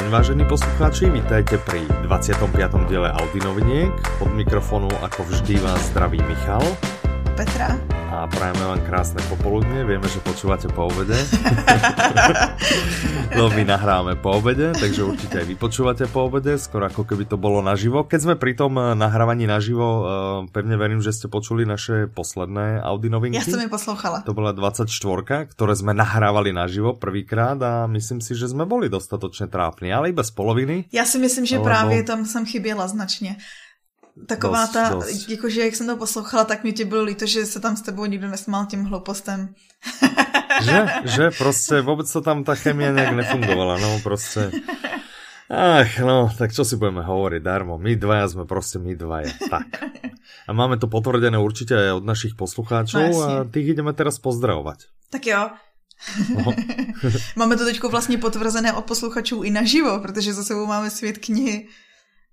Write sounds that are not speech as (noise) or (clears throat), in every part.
deň, vážení poslucháči, vítajte pri 25. diele Audi noviniek. Od mikrofónu ako vždy vás zdraví Michal. Petra a prajeme vám krásne popoludne. Vieme, že počúvate po obede. (laughs) no my nahrávame po obede, takže určite aj vy počúvate po obede, skoro ako keby to bolo naživo. Keď sme pri tom eh, nahrávaní naživo, eh, pevne verím, že ste počuli naše posledné Audi novinky. Ja som je poslouchala. To bola 24, ktoré sme nahrávali naživo prvýkrát a myslím si, že sme boli dostatočne trápni, ale iba z poloviny. Ja si myslím, že lebo... právě tam jsem chyběla značně taková dost, ta, dost. jakože jak jsem to poslouchala, tak mi tě bylo líto, že se tam s tebou nikdo nesmál tím hloupostem. (laughs) že, že, prostě vůbec to tam ta chemie nějak nefungovala, no prostě. Ach, no, tak čo si budeme hovoriť, darmo. My dvaja sme prostě my dvaja. Tak. A máme to potvrdené určite aj od našich poslucháčov no, a tých ideme teraz pozdravovať. Tak jo. No. (laughs) máme to teď vlastně potvrzené od posluchačů i naživo, protože za sebou máme svět knihy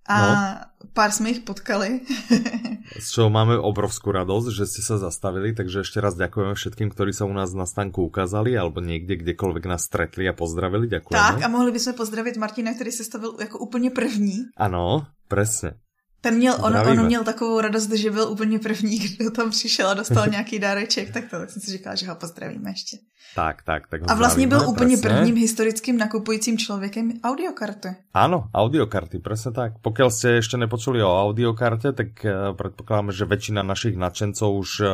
a no. pár sme ich potkali. (laughs) Z čoho máme obrovskú radosť, že ste sa zastavili, takže ešte raz ďakujeme všetkým, ktorí sa u nás na stanku ukázali, alebo niekde, kdekoľvek nás stretli a pozdravili. Ďakujeme. Tak a mohli bychom pozdravit Martina, který se stavil jako úplně první. Ano, presne. Ten měl, on, on měl takovou radost, že byl úplně první, (laughs) kdo tam přišel a dostal nějaký dáreček, tak to tak jsem si říkala, že ho pozdravíme ještě. Tak, tak, tak A vlastně byl úplně presne. prvním historickým nakupujícím člověkem audiokarty. Áno, audiokarty, presne tak. Pokiaľ ste ešte nepočuli o audiokarte, tak uh, predpokladáme, že väčšina našich nadšencov už uh,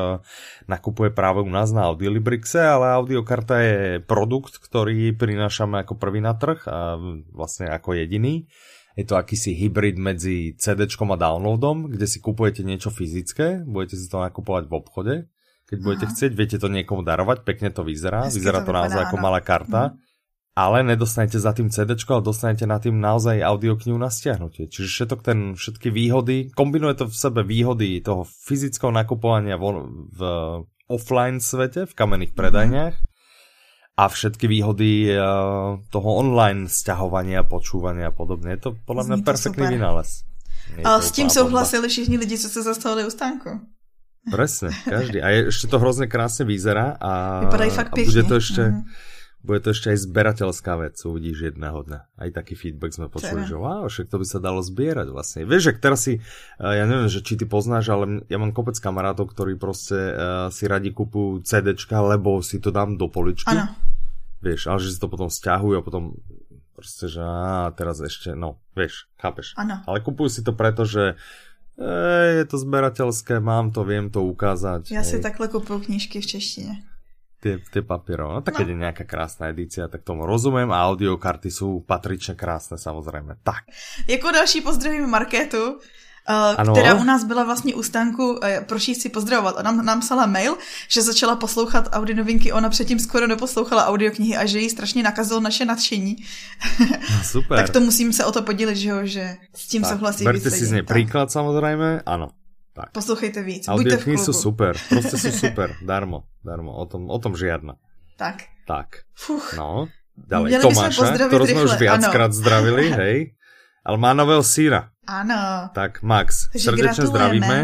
nakupuje práve u nás na Audiolibrixe, ale audiokarta je produkt, ktorý prinášame ako prvý na trh a vlastne ako jediný. Je to akýsi hybrid medzi CD a downloadom, kde si kupujete niečo fyzické, budete si to nakupovať v obchode. Keď Aha. budete chcieť, viete to niekomu darovať, pekne to vyzerá, Hezky vyzerá to, to naozaj ako malá karta. Mhm. Ale nedostanete za tým CD, ale dostanete na tým naozaj audioknihu na stiahnutie. Čiže všetok ten, všetky výhody, kombinuje to v sebe výhody toho fyzického nakupovania v, v offline svete, v kamenných predajniach, mm a všetky výhody uh, toho online sťahovania, počúvania a podobne. Je to podľa mňa perfektný vynález. Ale s tím souhlasili všichni lidi, co se zastavili u stánku. Presne, každý. A je, ešte to hrozne krásne vyzerá a, Vypadají fakt a bude to ešte... Mm-hmm bude to ešte aj zberateľská vec, uvidíš jedného dňa. Aj taký feedback sme počuli, že wow, však to by sa dalo zbierať vlastne. Vieš, že teraz si, ja neviem, že či ty poznáš, ale ja mám kopec kamarátov, ktorí proste uh, si radi kupujú CDčka, lebo si to dám do poličky. Ano. Vieš, ale že si to potom stiahujú a potom proste, že á, teraz ešte, no, vieš, chápeš. Ano. Ale kupujú si to preto, že e, je to zberateľské, mám to, viem to ukázať. Ja si takhle kupujú knižky v češtine tie, tie papierové. No tak no. keď je nejaká krásna edícia, tak tomu rozumiem a audiokarty sú patrične krásne samozrejme. Tak. Jako další pozdravím Markétu, Uh, která u nás byla vlastně u stánku, uh, proč si pozdravovat. Ona nám psala mail, že začala poslouchat Audi novinky, ona předtím skoro neposlouchala audioknihy a že jí strašně nakazilo naše nadšení. No, super. (laughs) tak to musím se o to podělit, že, jo, že s tím tak, souhlasí. Berte si z nej príklad samozrejme, áno. Tak. Poslouchejte víc. Audioknihy sú super, proste sú (laughs) super, darmo, darmo, o tom, o tom žiadna. Tak. Tak. Fuch. No, ďalej. Tomáša, ktorú sme už viackrát zdravili, (laughs) hej. Ale má nového síra. Áno. Tak Max, Takže srdečne zdravíme.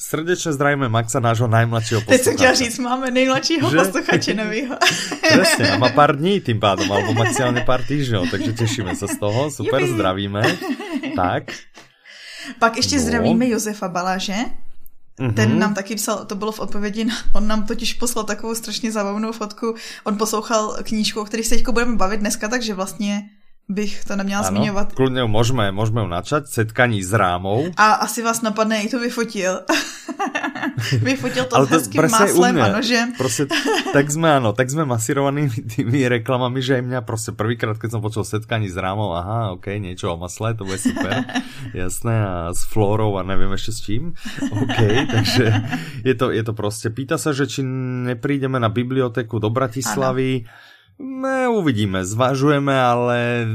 Srdečne zdravíme Maxa, nášho najmladšieho posluchača. Teď som chtěla říct, máme nejmladšího posluchače novýho. (laughs) Presne, a má pár dní tým pádom, alebo maximálne pár týždňov, takže tešíme sa z toho. Super, Jubi. zdravíme. Tak. Pak ještě no. zdravíme Josefa Balaže. Mm-hmm. Ten nám taky psal, to bylo v odpovědi, on nám totiž poslal takovou strašně zábavnou fotku. On poslouchal knížku, o kterých se teď budeme bavit dneska, takže vlastně bych to neměla ano, zmiňovat. Kľudne môžeme, môžeme ju načať, setkaní s rámou. A asi vás napadne, i to vyfotil. (laughs) vyfotil to Ale s hezkým máslem a nožem. Proste, tak sme, áno, tak sme masírovaní (laughs) tými reklamami, že aj mňa proste prvýkrát, keď som počul setkaní s rámou, aha, ok, niečo o masle, to bude super. (laughs) Jasné, a s flórou a neviem ešte s čím. OK, takže je to, je to proste. Pýta sa, že či neprídeme na bibliotéku do Bratislavy. Ano Ne, uvidíme, zvažujeme, ale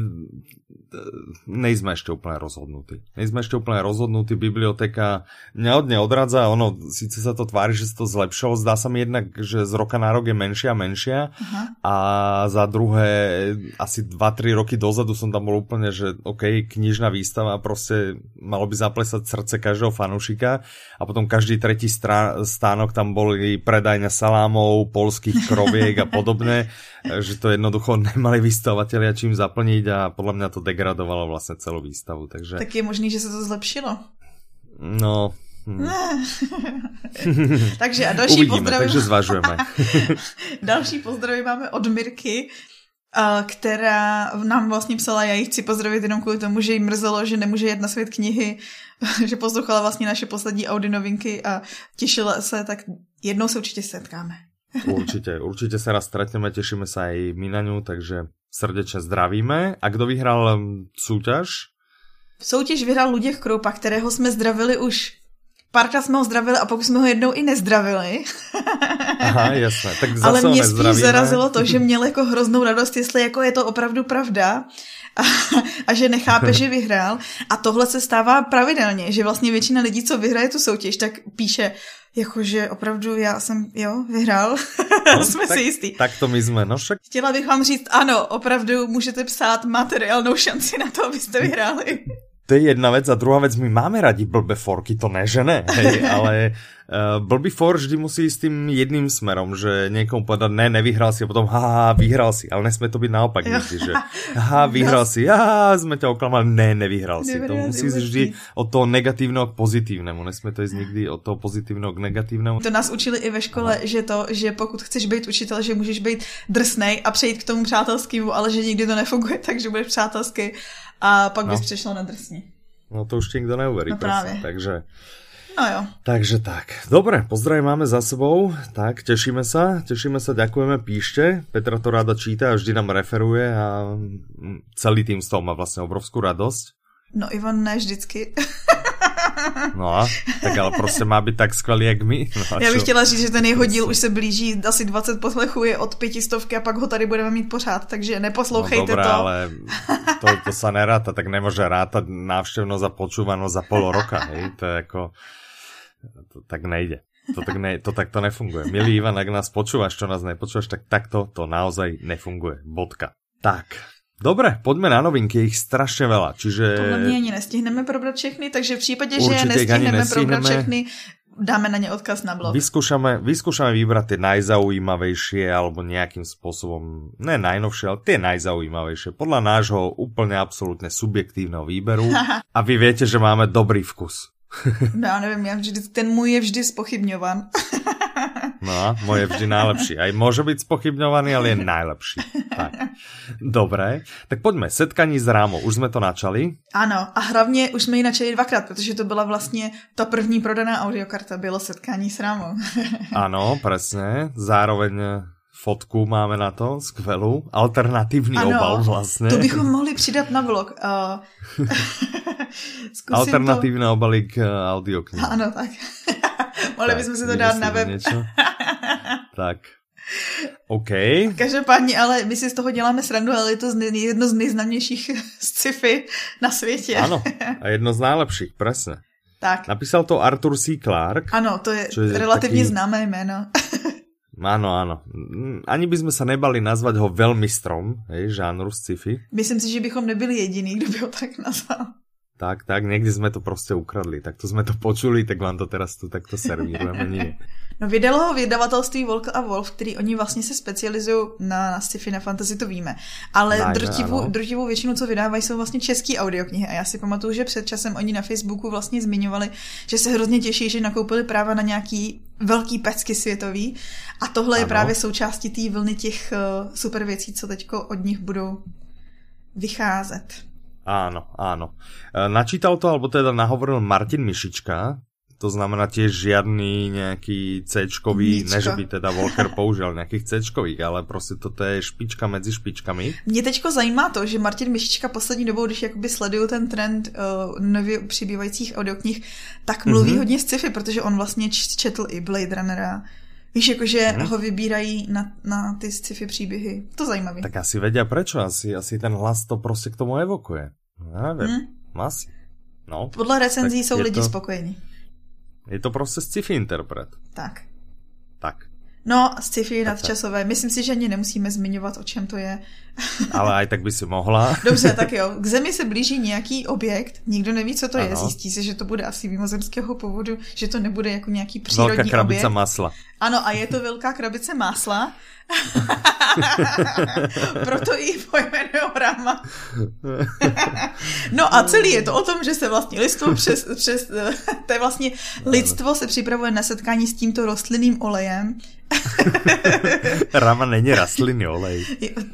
nejsme ešte úplne rozhodnutí. Nejsme ešte úplne rozhodnutí, biblioteka mňa od nej odradza, ono, síce sa to tvári, že sa to zlepšilo, zdá sa mi jednak, že z roka na rok je menšia a menšia uh-huh. a za druhé, asi 2-3 roky dozadu som tam bol úplne, že OK, knižná výstava, proste malo by zaplesať srdce každého fanúšika a potom každý tretí strá- stánok tam boli predajňa salámov, polských kroviek a podobne, (laughs) že to jednoducho nemali vystavovateľia čím zaplniť a podľa mňa to degraduje zdegradovalo vlastně celou výstavu, takže... Tak je možný, že se to zlepšilo. No, Hmm. (laughs) takže a další Uvidíme, pozdravy... takže zvažujeme. (laughs) další pozdravy máme od Mirky, která nám vlastně psala, já ji chci pozdravit jenom kvůli tomu, že jí mrzelo, že nemůže jet na svět knihy, (laughs) že poslouchala vlastně naše poslední Audi novinky a těšila se, tak jednou se určitě setkáme. určitě, určitě se raz stretneme, těšíme se i my na ňu, takže srdečně zdravíme. A kdo vyhrál um, soutěž? Soutěž vyhrál Luděk Kroupa, kterého jsme zdravili už párkrát jsme ho zdravili a pokud jsme ho jednou i nezdravili. (laughs) Aha, jasné. Tak zase Ale mě spíš zarazilo to, že měl jako hroznou radost, jestli jako je to opravdu pravda (laughs) a, a že nechápe, že vyhrál. A tohle se stává pravidelně, že vlastně většina lidí, co vyhraje tu soutěž, tak píše, jakože opravdu já jsem, jo, vyhrál. No, (laughs) jsme tak, si jistý. Tak to my jsme, no však. Chtěla bych vám říct, ano, opravdu můžete psát, máte reálnou šanci na to, abyste vyhráli (laughs) to je jedna vec a druhá vec, my máme radi blbé forky, to ne, že ne, hej, (laughs) ale uh, blbý for vždy musí s tým jedným smerom, že niekomu povedať, ne, nevyhral si a potom, haha, vyhral si, ale nesme to byť naopak nikdy, že haha, vyhral si, haha, sme ťa oklamali, ne, nevyhral si. To musí ísť vždy od toho negatívneho k pozitívnemu, nesme to ísť nikdy od toho pozitívneho k negatívnemu. To nás učili i ve škole, Aha. že to, že pokud chceš být učitel, že můžeš být drsnej a přejít k tomu přátelskému, ale že nikdy to nefunguje, (laughs) takže budeš přátelský a pak no. bys přešel na drsní. No to už ti nikto neuverí. No právě. Takže... No jo. Takže tak. Dobre, pozdravy máme za sebou. Tak, tešíme sa, tešíme sa, ďakujeme, píšte. Petra to ráda číta a vždy nám referuje a celý tým z toho má vlastne obrovskú radosť. No Ivan ne vždycky. (laughs) No a, tak ale prostě má být tak skvělý, jak my. No Já bych chtěla říct, že ten jeho díl už se blíží, asi 20 poslechů je od pětistovky a pak ho tady budeme mít pořád, takže neposlouchejte no, dobré, to. ale to, to sa neráta, tak nemůže rátať návštěvnost a počúvanost za pol roka, hej, to je jako, to tak nejde. To tak, ne, to takto nefunguje. Milý Ivan, ak nás počúvaš, čo nás nepočúvaš, tak takto to naozaj nefunguje. Bodka. Tak, Dobre, poďme na novinky, ich strašne veľa, čiže... Podľa mňa ani nestihneme probrať všechny, takže v případě, že nestihneme, nestihneme probrať všechny, dáme na ne odkaz na blog. Vyskúšame, vyskúšame vybrať tie najzaujímavejšie alebo nejakým spôsobom, ne najnovšie, ale tie najzaujímavejšie. Podľa nášho úplne absolútne subjektívneho výberu. (laughs) A vy viete, že máme dobrý vkus. (laughs) no já nevím, já vždy, ten můj je vždy spochybňovan. (laughs) No, moje vždy najlepší. Aj môže byť spochybňovaný, ale je najlepší. Tak. Dobré, tak poďme. Setkání s rámou. Už jsme to načali. Ano, a hlavně už jsme ji načali dvakrát, protože to byla vlastně ta první prodaná audiokarta, bylo setkání s rámou. ano, presne. Zároveň fotku máme na to, skvelou, alternativní ano, obal vlastně. to bychom mohli přidat na blog. Uh, Alternativní to... obalík uh, audioknihy. Ano, tak. (laughs) Mohli bychom si to dát na web. (laughs) tak. OK. Každopádně, ale my si z toho děláme srandu, ale je to jedno z nejznámějších (laughs) sci-fi na světě. Ano, a jedno z nejlepších, presne. Tak. Napísal to Arthur C. Clarke. Ano, to je, je relativně taký... známé jméno. Áno, áno. Ani by sme sa nebali nazvať ho veľmistrom, hej, žánru sci-fi. Myslím si, že bychom nebyli jediní, kdo by ho tak nazval. Tak, tak, někdy jsme to prostě ukradli, tak to jsme to počuli, tak vám to teraz tu takto servírujeme, nie. (laughs) No vydalo ho vydavatelství Volk a Wolf, který oni vlastně se specializují na, na sci-fi, na fantasy, to víme. Ale Najme, drtivou, drtivou většinu, co vydávají, jsou vlastně české audioknihy. A já si pamatuju, že před časem oni na Facebooku vlastně zmiňovali, že se hrozně těší, že nakoupili práva na nějaký velký pecky světový. A tohle ano. je právě součástí té vlny těch uh, super věcí, co teďko od nich budou vycházet. Áno, áno. E, načítal to, alebo teda nahovoril Martin Mišička, to znamená tiež žiadny nejaký C-čkový, ne že by teda Walker (laughs) použil nejakých C-čkových, ale prostě toto je špička mezi špičkami. Mě teďko zajímá to, že Martin Mišička poslední dobou, když jakoby sleduju ten trend uh, nově přibývajících audioknih, tak mluví mm-hmm. hodně sci-fi, protože on vlastně četl i Blade Runnera, Víš, jakože hmm. ho vybírají na, na ty sci-fi příběhy. To zajímavé. Tak asi vedia prečo, asi, asi ten hlas to prostě k tomu evokuje. Já nevím, hmm. asi. No. Podle recenzí jsou lidi to, spokojení. Je to prostě sci-fi interpret. Tak. Tak. No, sci-fi nadčasové. Myslím si, že ani nemusíme zmiňovat, o čem to je. (laughs) Ale aj tak by si mohla. Dobře, tak (laughs) jo. K Zemi se blíží nějaký objekt, nikdo neví, co to ano. je. Zjistí se, že to bude asi mimozemského původu, že to nebude jako nějaký přírodní Velká krabice objekt. masla. Ano, a je to velká krabice másla. (laughs) Proto ji pojmenují Rama. no a celý je to o tom, že se vlastně lidstvo přes, přes (laughs) to je vlastně lidstvo se připravuje na setkání s tímto rostlinným olejem. (laughs) Rama není rastlinný olej.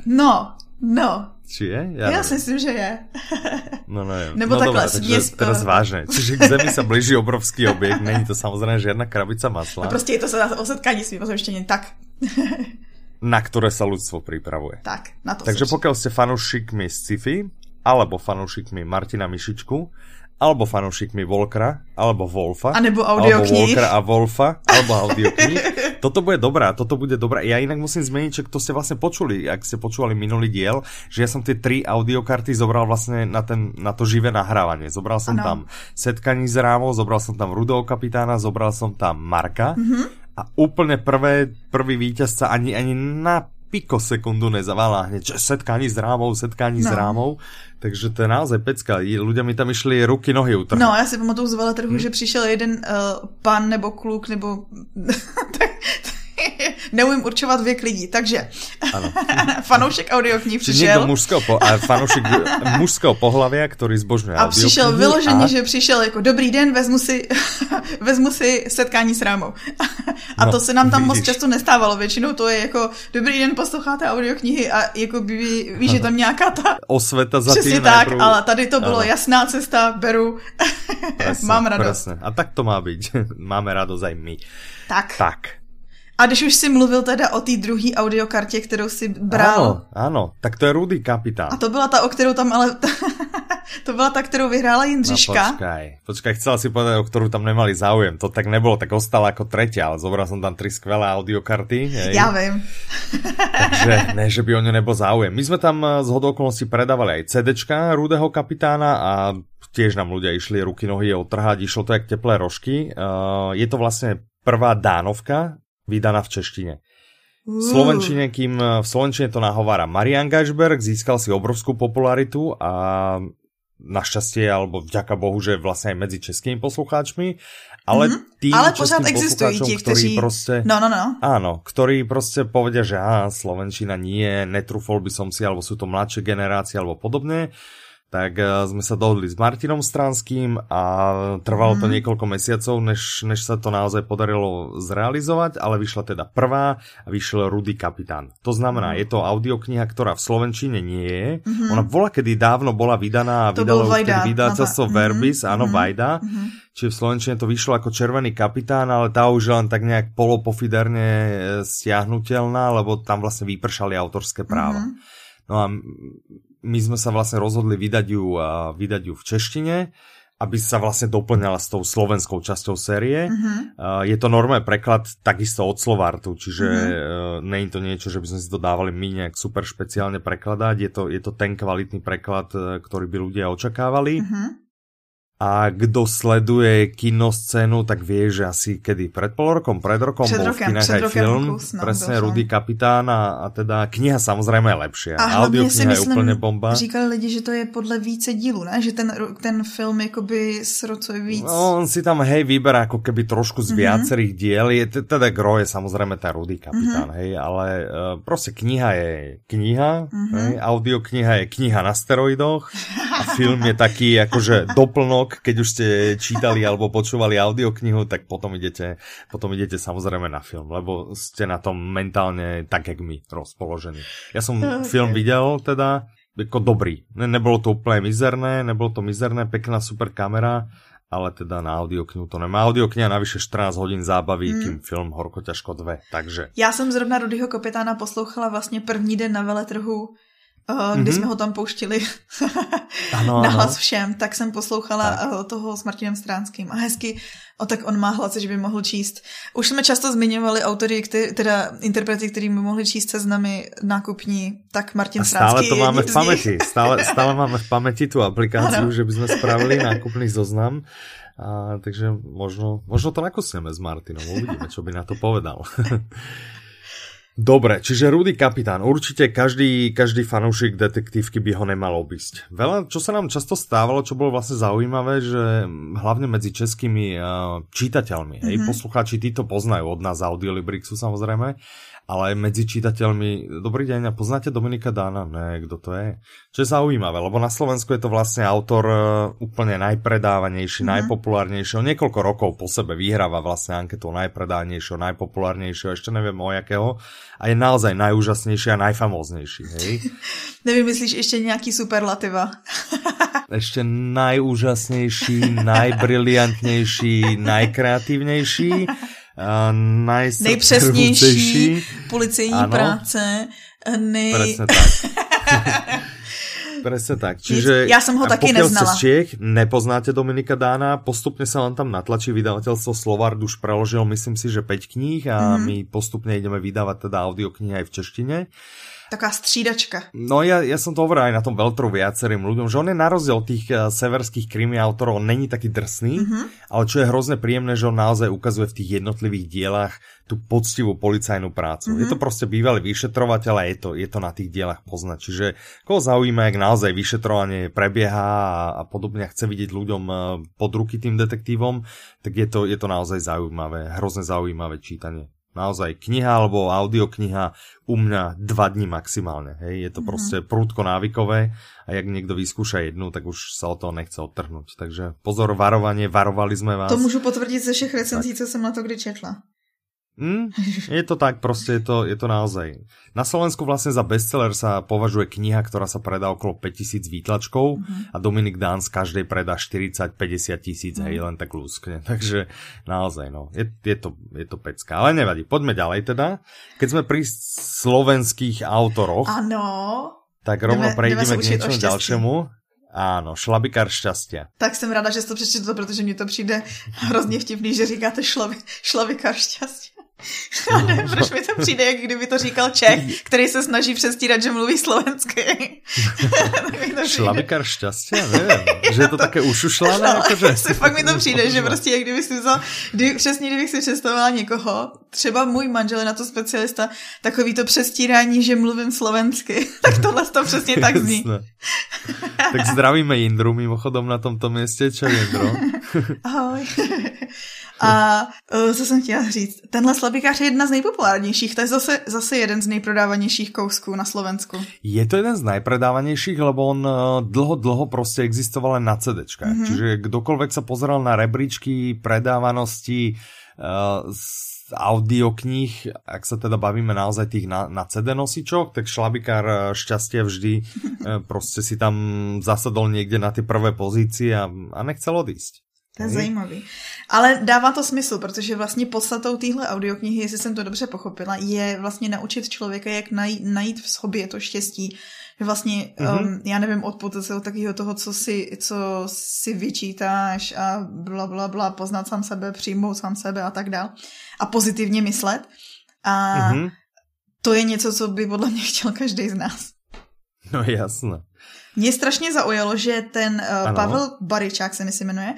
No, no, či je? Ja, ja si myslím, že je. No, no, je. Nebo no, takhle. Dobré, takže teraz vážne. Čiže k Zemi sa blíži obrovský objekt, není to samozrejme žiadna krabica masla. No prostě je to sa o setkání s mimozemštěním, tak. Na ktoré sa ľudstvo pripravuje. Tak, na to Takže pokiaľ ste fanúšikmi sci-fi, alebo fanúšikmi Martina Mišičku, alebo fanúšikmi Volkra, alebo Wolfa. A nebo audiokníh. Alebo Volkra a Wolfa, alebo (laughs) audiokníh. toto bude dobrá, toto bude dobrá. Ja inak musím zmeniť, že to ste vlastne počuli, ak ste počúvali minulý diel, že ja som tie tri audiokarty zobral vlastne na, ten, na to živé nahrávanie. Zobral som ano. tam Setkaní z rámov, zobral som tam Rudého kapitána, zobral som tam Marka. Mm-hmm. A úplne prvé, prvý víťazca ani, ani na pikosekundu nezavala hneď, že setkání s rámou, setkání no. s rámou. Takže to je naozaj pecka. Ľudia mi tam išli ruky, nohy utrhať. No, já si pamatuju z veletrhu, hmm. že přišel jeden uh, pan nebo kluk, nebo (laughs) (laughs) neumím určovat věk lidí, takže ano. (laughs) fanoušek audioknih přišel. Někdo mužského, po, a fanoušek (laughs) mužského pohlavia, který zbožňuje A přišel vyloženě, a... že přišel jako dobrý den, vezmu si, vezmu si setkání s rámou. A no, to se nám tam vidíš. moc často nestávalo, většinou to je jako dobrý den, posloucháte audioknihy a jako by, víš, že tam nějaká ta... Osveta za Přesně tak, najprv... ale tady to bylo ano. jasná cesta, beru, presne, mám radost. Presne. A tak to má být. Máme radost aj my. Tak. Tak. A když už si mluvil teda o té druhé audiokartě, kterou si bral. Ano, ano, tak to je Rudy Kapitán. A to byla ta, o kterou tam ale... (laughs) to byla ta, kterou vyhrála Jindřiška. No počkaj, počkaj, chcela si povedať, o ktorú tam nemali záujem. To tak nebolo, tak ostala ako tretia, ale zobral som tam tri skvelé audiokarty. Hej. Ja viem. (laughs) Takže ne, že by o ňu nebol záujem. My sme tam eh, z hodokolností predávali aj CDčka Rudého kapitána a tiež nám ľudia išli ruky, nohy otrhať, išlo to jak teplé rožky. Uh, je to vlastne prvá dánovka vydaná v češtine. V Slovenčine, kým v Slovenčine to nahovára Marian Gajšberg, získal si obrovskú popularitu a našťastie, alebo vďaka Bohu, že vlastne aj medzi českými poslucháčmi, ale mm-hmm. tým ale pořád existují tí, ktorí proste, no, no, no. áno, ktorí proste povedia, že á, Slovenčina nie, netrúfol by som si, alebo sú to mladšie generácie, alebo podobne, tak uh, sme sa dohodli s Martinom Stranským a trvalo to mm. niekoľko mesiacov, než, než sa to naozaj podarilo zrealizovať, ale vyšla teda prvá a vyšiel Rudy Kapitán. To znamená, mm. je to audiokniha, ktorá v Slovenčine nie je. Mm-hmm. Ona bola kedy dávno bola vydaná a vydalo vydávateľstvo no, Verbis, mm-hmm. áno, mm-hmm. Vajda. Mm-hmm. Čiže v Slovenčine to vyšlo ako Červený kapitán, ale tá už je len tak nejak polopofiderne e, stiahnutelná, lebo tam vlastne vypršali autorské práva. Mm-hmm. No a my sme sa vlastne rozhodli vydať ju, uh, vydať ju v češtine, aby sa vlastne doplňala s tou slovenskou časťou série. Uh-huh. Uh, je to normálny preklad takisto od Slovartu, čiže uh-huh. uh, je to niečo, že by sme si to dávali my nejak super špeciálne prekladať. Je to, je to ten kvalitný preklad, uh, ktorý by ľudia očakávali. Uh-huh. A kdo sleduje kinoscénu, tak vie, že asi kedy pred pol rokom, pred rokom pred bol rokem, v kinách aj film, kus, no, presne došlo. Rudy Kapitán a, a teda kniha samozrejme je lepšia. A Audio si myslím, je úplne bomba. Říkali lidi, že to je podle více dílu, ne? Že ten, ten film jakoby srocuje víc. No, on si tam hej vyberá ako keby trošku z mm-hmm. viacerých diel. Je, teda gro je samozrejme tá Rudy Kapitán, mm-hmm. hej, ale uh, proste kniha je kniha, mm-hmm. hej, audiokniha je kniha na steroidoch a film je taký akože doplnok rok, keď už ste čítali alebo počúvali audioknihu, tak potom idete, potom idete samozrejme na film, lebo ste na tom mentálne tak, jak my, rozpoložení. Ja som okay. film videl teda, ako dobrý. Ne, nebolo to úplne mizerné, nebolo to mizerné, pekná super kamera, ale teda na audioknihu to nemá. Audiokniha navyše 14 hodin zábavy, mm. kým film Horko ťažko dve, takže. Já jsem zrovna Rudyho Kapitána poslouchala vlastně první den na veletrhu kdy mm-hmm. jsme ho tam pouštili (laughs) ano, na hlas všem, tak jsem poslouchala tak. Uh, toho s Martinem Stránským a hezky, o tak on má hlas, že by mohl číst. Už jsme často zmiňovali autory, který, teda interprety, který by mohli číst seznamy nákupní, tak Martin a stále to máme v paměti, stále, (laughs) stále máme v paměti tu aplikaci, ano. že bychom spravili (laughs) nákupný zoznam. A, takže možno, možno to nakusneme s Martinom, uvidíme, čo by na to povedal. Dobre, čiže Rudy Kapitán, určite každý, každý fanúšik detektívky by ho nemal obísť. Veľa, čo sa nám často stávalo, čo bolo vlastne zaujímavé, že hlavne medzi českými uh, čítateľmi, mm-hmm. hej, mhm. poslucháči, tí to poznajú od nás Audiolibrixu samozrejme, ale aj medzi čitateľmi, dobrý deň, a poznáte Dominika Dána? Ne, kto to je? Čo je zaujímavé, lebo na Slovensku je to vlastne autor uh, úplne najpredávanejší, mm-hmm. najpopulárnejší, o niekoľko rokov po sebe vyhráva vlastne anketu najpredávanejšieho, najpopulárnejšieho, ešte neviem o jakého, a je naozaj najúžasnejší a najfamóznejší, hej? (laughs) Nevymyslíš ešte nejaký superlativa? (laughs) ešte najúžasnejší, najbriliantnejší, (laughs) najkreatívnejší nejpřesnější policejní ano. práce. Nej... Presne tak. (laughs) Presne tak. Čiže ja som ho taky neznala. Z Čiech, nepoznáte Dominika Dána, postupne sa vám tam natlačí vydavateľstvo Slovard, už preložil myslím si, že 5 kníh a mm-hmm. my postupne ideme vydávať teda audioknihy aj v češtine. Taká střídačka. No ja, ja som to hovoril aj na tom Veltru viacerým ľuďom, že on je na rozdiel tých uh, severských krimi autorov, on není taký drsný, mm-hmm. ale čo je hrozne príjemné, že on naozaj ukazuje v tých jednotlivých dielach tú poctivú policajnú prácu. Mm-hmm. Je to proste bývalý vyšetrovateľ a je to, je to na tých dielach poznať. Čiže koho zaujíma, jak naozaj vyšetrovanie prebieha a, a podobne a chce vidieť ľuďom uh, pod ruky tým detektívom, tak je to, je to naozaj zaujímavé, hrozne zaujímavé čítanie naozaj kniha alebo audiokniha u mňa dva dní maximálne. Hej? Je to mm. proste prúdko návykové a jak niekto vyskúša jednu, tak už sa o toho nechce odtrhnúť. Takže pozor, varovanie, varovali sme vás. To můžu potvrdit ze všech recenzí, co jsem na to kdy četla. Mm, je to tak, proste je to, je to naozaj. Na Slovensku vlastne za bestseller sa považuje kniha, ktorá sa predá okolo 5000 výtlačkov mm-hmm. a Dominik Dán z každej predá 40-50 tisíc, mm-hmm. hej, len tak lúskne. (laughs) Takže naozaj, no, je, je, to, je to pecka. Ale nevadí, poďme ďalej teda. Keď sme pri slovenských autoroch, ano. tak rovno prejdeme k niečomu ďalšiemu. Áno, šlabikár šťastia. Tak jsem ráda, že jsi to přečetl, protože mně to přijde hrozně vtipný, že říkáte šlabi, šlabikár šťastia. Ne, (laughs) proč mi to přijde, jak kdyby to říkal Čech, který se snaží přestírat, že mluví slovensky. (laughs) Šlabikár šťastia? Nevím. (laughs) Že je to, také ušušlané? No, akože... se fakt mi to přijde, že prostě jak kdyby si vzal, kdy, přesně kdybych si představovala někoho, třeba můj manžel je na to specialista, takový to přestírání, že mluvím slovensky. tak tohle to přesně tak zní. tak zdravíme Jindru mimochodom na tomto městě. Čo Jindro? Ahoj. A uh, co jsem chtěla říct, tenhle slabikář je jedna z nejpopulárnějších, to je zase, zase jeden z nejprodávanějších kousků na Slovensku. Je to jeden z najpredávanějších, lebo on uh, dlho, dlho prostě existoval len na CDčkách. Mm-hmm. Čiže kdokoľvek sa pozeral na rebríčky predávanosti uh, audiokníh, ak sa teda bavíme naozaj tých na, na CD nosičoch, tak šlabikár šťastia vždy (laughs) prostě si tam zasadol niekde na ty prvé pozície a, a nechcel odísť. To je zajímavý. Ale dává to smysl, protože vlastně podstatou téhle audioknihy, jestli jsem to dobře pochopila, je vlastně naučit člověka, jak najít, najít v sobě to štěstí. Vlastně, mm-hmm. um, já nevím, odpoutat se od takového toho, co si, co si vyčítáš a bla, bla, bla, poznat sám sebe, přijmout sám sebe a tak dál. A pozitivně myslet. A mm-hmm. to je něco, co by podle mě chtěl každý z nás. No jasné. Mě strašně zaujalo, že ten uh, Pavel Baričák se mi si jmenuje,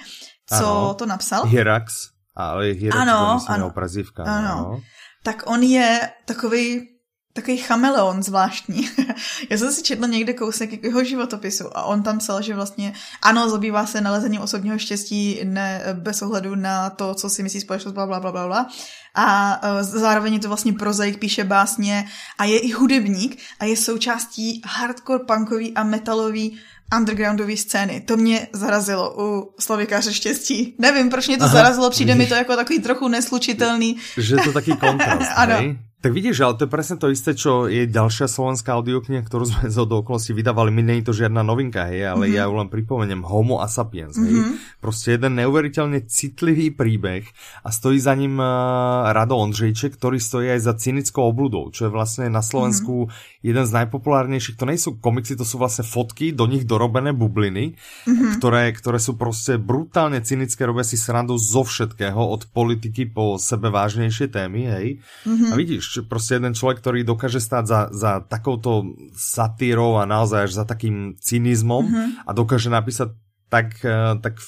co ano. to napsal. Hirax, ale Hirax ano, to ano, prezivka. Ano. ano. Tak on je takový takový chameleon zvláštní. (laughs) Já jsem si četla někde kousek jeho životopisu a on tam psal, že vlastně ano, zabývá se nalezením osobního štěstí ne, bez ohledu na to, co si myslí společnost, bla, bla, bla, bla, bla. A uh, zároveň je to vlastně prozaik, píše básně a je i hudebník a je součástí hardcore punkový a metalový undergroundové scény. To mě zarazilo u Slavikáře štěstí. Nevím, proč mě to Aha, zarazilo, přijde vidíš. mi to jako takový trochu neslučitelný. Že je to taký kontrast, (laughs) ano. Hej? Tak vidíš, ale to je presne to isté, čo je ďalšia slovenská audiokniha, ktorú sme z okolností vydávali. My nie je to žiadna novinka, hej, ale mm-hmm. ja ju len pripomeniem. Homo a sapiens, hej. Mm-hmm. Proste jeden neuveriteľne citlivý príbeh a stojí za ním uh, Rado Ondřejček, ktorý stojí aj za cynickou obludou, čo je vlastne na Slovensku mm-hmm. jeden z najpopulárnejších. To nie sú komiksy, to sú vlastne fotky, do nich dorobené bubliny, mm-hmm. ktoré, ktoré sú proste brutálne cynické, robia si srandu zo všetkého, od politiky po sebe vážnejšie témy, hej. Mm-hmm. A vidíš, proste jeden človek, ktorý dokáže stáť za, za takouto satírou a naozaj až za takým cynizmom mm-hmm. a dokáže napísať tak, eh, tak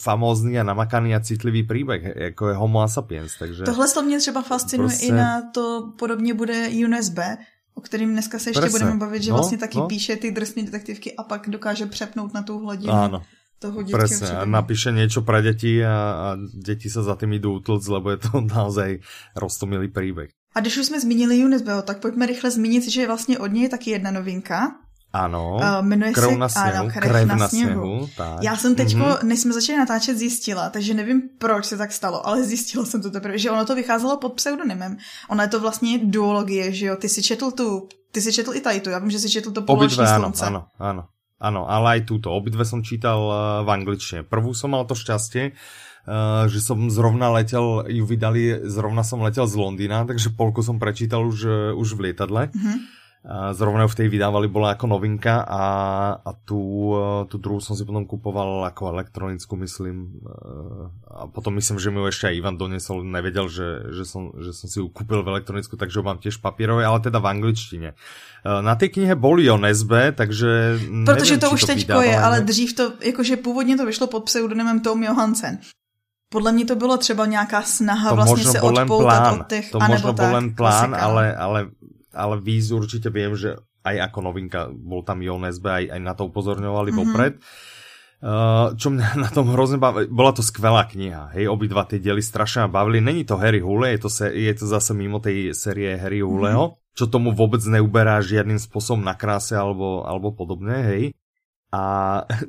famózní a namakaný a citlivý příběh, jako je Homo sapiens. Takže Tohle to mě třeba fascinuje prostě... i na to, podobně bude USB, o kterým dneska se ještě Presne. budeme bavit, že no, vlastně taky no. píše ty drsné detektivky a pak dokáže přepnout na tu hladinu. Áno. Toho Presne, a napíše niečo pre deti a, a deti sa za tým idú utlc, lebo je to (laughs) naozaj roztomilý príbeh. A když už jsme zmínili Unisbeho, tak pojďme rychle zmínit, že vlastně od něj je taky jedna novinka. Ano, uh, jmenuje krev se, na sněhu, ano, krev, krev na, na sněhu. sněhu tak. Já jsem teďko, mm-hmm. než jsme začali natáčet, zjistila, takže nevím, proč se tak stalo, ale (laughs) zjistila jsem to teprve, že ono to vycházelo pod pseudonymem. Ono je to vlastně duologie, že jo, ty si četl tu, ty si četl i tady tu, já vím, že si četl to Poloční slunce. Ano, ano, ano, ale aj túto, obidve som čítal eh, v angličtine. Prvú som mal to šťastie, že som zrovna letel, ju vydali, zrovna som letel z Londýna, takže polku som prečítal už, eh, už v lietadle. Mm-hmm zrovna ju v tej vydávali bola ako novinka a, a tú, e, tú druhú som si potom kupoval ako elektronickú, myslím. A potom myslím, že mi ju ešte aj Ivan donesol, nevedel, že, že, som, že som si ju kúpil v elektronicku, takže ju mám tiež papierové, ale teda v angličtine. Na tej knihe boli o Nesbe, takže Protože neviem, to už teďko je, ale dřív to, jakože původně to vyšlo pod pseudonymem Tom Johansen. Podle mě to bylo třeba nějaká snaha to vlastně se odpoutat od těch, to možno bol len plán, ale, ale ale víz určite viem, že aj ako novinka bol tam Jon SB, aj, aj na to upozorňovali mm-hmm. vopred. Uh, čo mňa (laughs) na tom hrozne bavilo, bola to skvelá kniha, hej, obidva tie diely strašne ma bavili. Není to Harry Hule, je to, se, je to zase mimo tej série Harry Huleho, mm-hmm. čo tomu vôbec neuberá žiadnym spôsobom na kráse alebo, alebo podobne, hej. A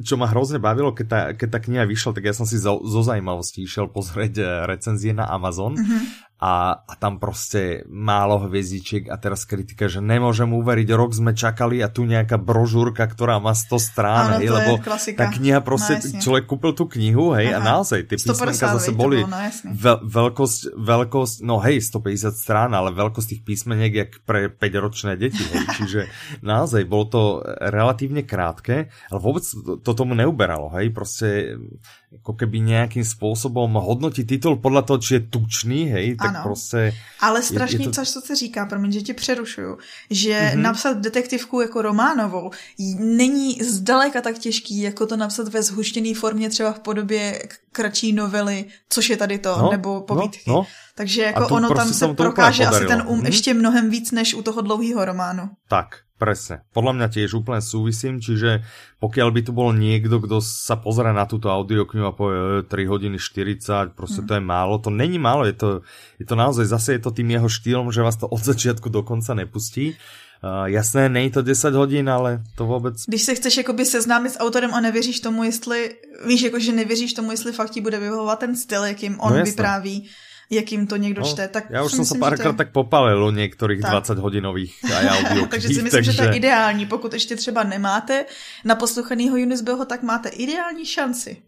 čo ma hrozne bavilo, keď tá, keď tá kniha vyšla, tak ja som si zo, zo zajímavosti išiel pozrieť eh, recenzie na Amazon. Mm-hmm a, a tam prostě málo hvězdiček a teraz kritika, že nemôžem uveriť, rok sme čakali a tu nejaká brožúrka, ktorá má 100 strán, hej, lebo tá kniha prostě, no, človek kúpil tú knihu, hej, Aha. a naozaj tie písmenka zase boli no, veľ, veľkosť, veľkosť, no hej, 150 strán, ale veľkosť tých písmeniek jak pre 5-ročné deti, hej, (laughs) čiže naozaj bolo to relatívne krátke, ale vôbec to tomu neuberalo, hej, prostě ako keby nejakým spôsobom hodnotí titul podľa toho, či je tučný, hej, tak ano. prostě... Ale strašně, je, je to... co se říká, promiň, že tě přerušuju, že mm-hmm. napsat detektivku jako románovou není zdaleka tak těžký, jako to napsat ve zhuštěné formě třeba v podobě kratší novely, což je tady to, no, nebo no, povídky. No, no. Takže jako ono tam se prokáže asi ten um hmm? ještě mnohem víc než u toho dlouhého románu. Tak, Presne. Podľa mňa tiež úplne súvisím, čiže pokiaľ by tu bol niekto, kto sa pozrie na túto audioknihu a povie 3 e, hodiny 40, proste mm. to je málo, to není málo, je to, je to naozaj, zase je to tým jeho štýlom, že vás to od začiatku do konca nepustí. Uh, jasné, není to 10 hodin, ale to vůbec... Když se chceš jakoby seznámit s autorem a nevěříš tomu, jestli, víš, jako že nevěříš tomu, jestli fakt ti bude vyhovovat ten styl, jakým on no, vypráví, jakým to někdo no, čte. Tak já už jsem se párkrát je... tak popalil u některých tak. 20 hodinových audio (laughs) Takže si myslím, takže... že to je ideální. Pokud ještě třeba nemáte na posluchanýho Unisbeho, tak máte ideální šanci.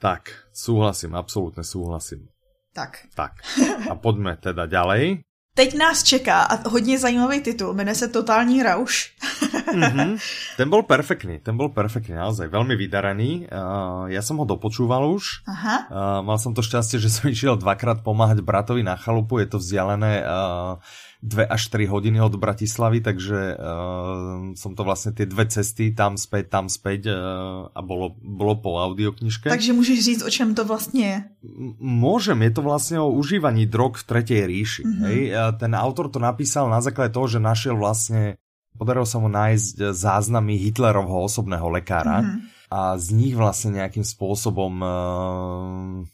Tak, súhlasím, absolútne súhlasím. Tak. Tak. (laughs) A pojďme teda ďalej. Teď nás čeká a hodně zajímavý titul, jmenuje se Totální rauš. mm-hmm. (laughs) Ten bol perfektný, ten bol perfektný, naozaj veľmi vydaraný. Uh, ja som ho dopočúval už. Aha. Uh, mal som to šťastie, že som (laughs) išiel dvakrát pomáhať bratovi na chalupu, je to vzdialené uh, 2 až 3 hodiny od Bratislavy, takže uh, som to vlastne tie dve cesty, tam späť, tam späť uh, a bolo, bolo po audioknižke. Takže můžeš říct, o čem to vlastně je? Môžem, je to vlastne o užívaní drog v Tretej ríši. Mm -hmm. hej? Ten autor to napísal na základe toho, že našiel vlastne, podarilo sa mu nájsť záznamy Hitlerovho osobného lekára mm -hmm. a z nich vlastne nejakým spôsobom uh,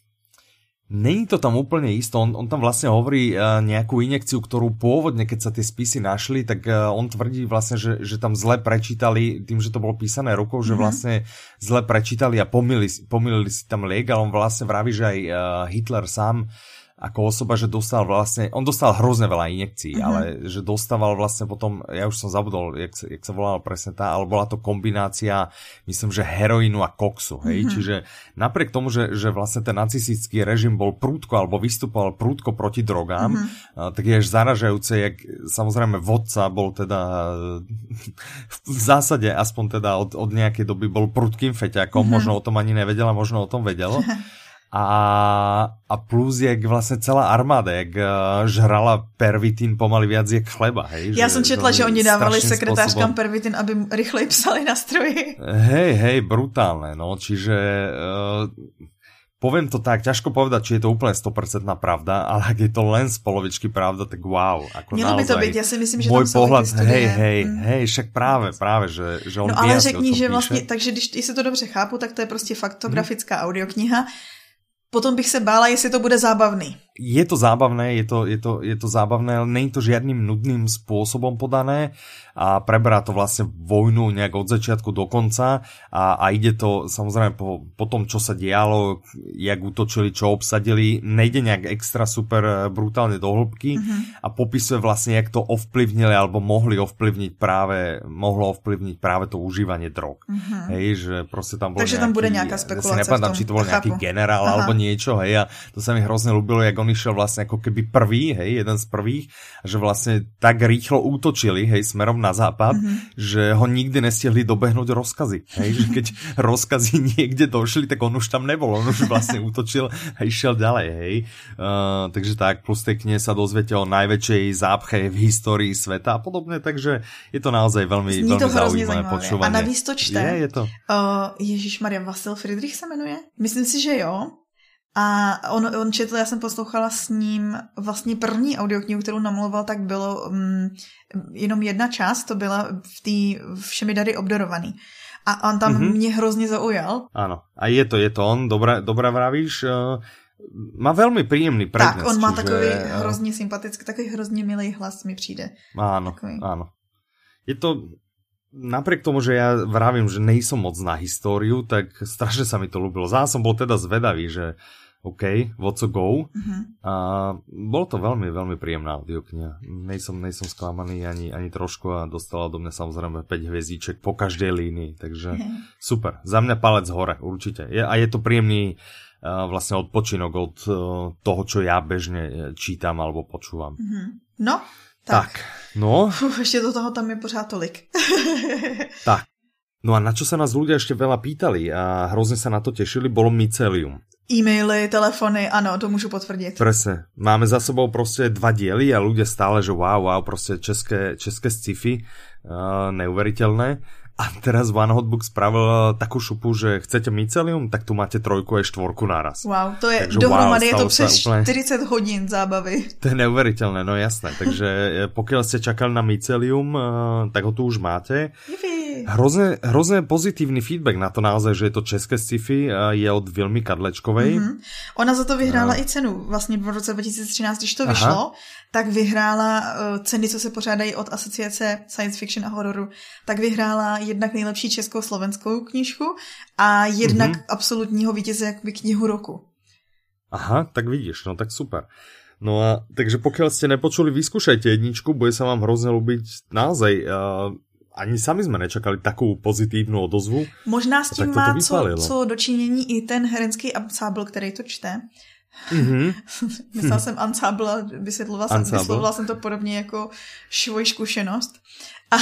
Není to tam úplne isto, on, on tam vlastne hovorí uh, nejakú injekciu, ktorú pôvodne, keď sa tie spisy našli, tak uh, on tvrdí vlastne, že, že tam zle prečítali, tým, že to bolo písané rukou, mm-hmm. že mhm. vlastne zle prečítali a pomýlili, pomýlili si tam liek, ale on vlastne vraví, že aj uh, Hitler sám ako osoba, že dostal vlastne, on dostal hrozne veľa injekcií, mm-hmm. ale že dostával vlastne potom, ja už som zabudol, jak, jak sa volala presne tá, ale bola to kombinácia, myslím, že heroínu a koksu, hej, mm-hmm. čiže napriek tomu, že, že vlastne ten nacistický režim bol prúdko, alebo vystupoval prúdko proti drogám, mm-hmm. tak je až zaražajúce, jak samozrejme vodca bol teda (laughs) v zásade aspoň teda od, od nejakej doby bol prudkým feťakom, mm-hmm. možno o tom ani nevedel a možno o tom vedel. (laughs) a, a plus jak vlastně celá armáda, jak uh, žrala pervitin pomaly viac jak chleba. Hej, Já že, jsem četla, že oni dávali sekretářkám spôsobom... pervitin, aby rychleji psali na stroji. Hej, hej, brutálne, no, čiže uh, poviem to tak, ťažko povedať, či je to úplne 100% pravda, ale ak je to len z polovičky pravda, tak wow. Ako Mělo by to být, já si myslím, že môj tam pohľad, hej, hej, mm. hej, však práve, práve, že, že on No ale řekni, že vlastně, takže když jestli to dobře chápu, tak to je prostě faktografická hmm. audiokniha. Potom bych se bála, jestli to bude zábavný je to zábavné, je to, je to, je to zábavné, ale není to žiadnym nudným spôsobom podané a preberá to vlastne vojnu nejak od začiatku do konca a, a ide to samozrejme po, po tom, čo sa dialo, jak útočili, čo obsadili, nejde nejak extra super eh, brutálne do hĺbky mm-hmm. a popisuje vlastne, jak to ovplyvnili alebo mohli ovplyvniť práve, mohlo ovplyvniť práve to užívanie drog. Mm-hmm. Hej, že proste tam bolo Takže nejaký, tam bude nejaká spekulácia. Ja si nepadám, či to bol nejaký generál Aha. alebo niečo, hej, a to sa mi hrozne ľúbilo, jak on on išiel vlastne ako keby prvý, hej, jeden z prvých, že vlastne tak rýchlo útočili, hej, smerom na západ, mm-hmm. že ho nikdy nestihli dobehnúť rozkazy, hej, že keď (laughs) rozkazy niekde došli, tak on už tam nebol, on už vlastne útočil a išiel ďalej, hej. Uh, takže tak, plus tej knihe sa dozviete o najväčšej zápche v histórii sveta a podobne, takže je to naozaj veľmi, Zní veľmi to zaujímavé počúvanie. A navíc to čte. Je, je to. Uh, Ježíš Maria Vasil Friedrich se jmenuje? Myslím si, že jo. A on, on četl, já jsem poslouchala s ním vlastně první audioknihu, kterou namluval, tak bylo um, jenom jedna část, to byla v té všemi dary obdarovaný. A on tam mm-hmm. mě hrozně zaujal. Ano, a je to, je to on, dobrá, dobrá vravíš, uh, má velmi příjemný prednes. Tak, on má čiže, takový uh, hrozně sympatický, takový hrozně milý hlas mi přijde. Áno, takový. áno. Je to, napriek tomu, že ja vravím, že nejsem moc na históriu, tak strašne sa mi to ľúbilo. Zás som bol teda zvedavý, že OK, What's a Go. Uh-huh. A bolo to veľmi, veľmi príjemná audiokniha. Nejsom, nejsom sklamaný ani, ani trošku a dostala do mňa samozrejme 5 hviezdiček po každej línii, takže uh-huh. super. Za mňa palec hore, určite. Je, a je to príjemný uh, vlastne odpočinok od uh, toho, čo ja bežne e, čítam alebo počúvam. Uh-huh. No, tak. tak. No. Uf, ešte do toho tam je pořád tolik. (laughs) tak. No a na čo sa nás ľudia ešte veľa pýtali a hrozne sa na to tešili, bolo mycelium. E-maily, telefony, ano, to můžu potvrdit. Presne. Máme za sebou prostě dva diely a ľudia stále, že wow, wow, prostě české, české sci-fi, uh, neuveriteľné. A teraz One Hotbook spravil takú šupu, že chcete mycelium, tak tu máte trojku a štvorku naraz. Wow, to je Takže dohromady wow, je to přes úplne... 40 hodín zábavy. (laughs) To je neuveriteľné, no jasné. Takže eh, pokiaľ ste čakali na mycelium, uh, tak ho tu už máte. Jupi. Hrozně, hrozně pozitivní feedback na to naozaj, že je to české sci-fi, je od Vilmy Kadlečkovej. Mm-hmm. Ona za to vyhrála a... i cenu. Vlastně v roce 2013, když to Aha. Tak vyhrála uh, ceny, co se pořádají od asociace science fiction a hororu, tak vyhrála jednak nejlepší českou slovenskou knížku a jednak mm-hmm. absolutního vítěze jakoby knihu roku. Aha, tak vidíš, no tak super. No a takže pokiaľ ste nepočuli, vyskúšajte jedničku, bude sa vám hrozne ľúbiť naozaj. Uh, ani sami jsme nečakali takovou pozitívnu odozvu. Možná s tím má co, co dočinění i ten herenský ansábl, který to čte. (laughs) Mm-hmm. Myslela jsem ansábl a vysvětlovala jsem, vysvětlovala jsem to podobně jako svoji zkušenost. A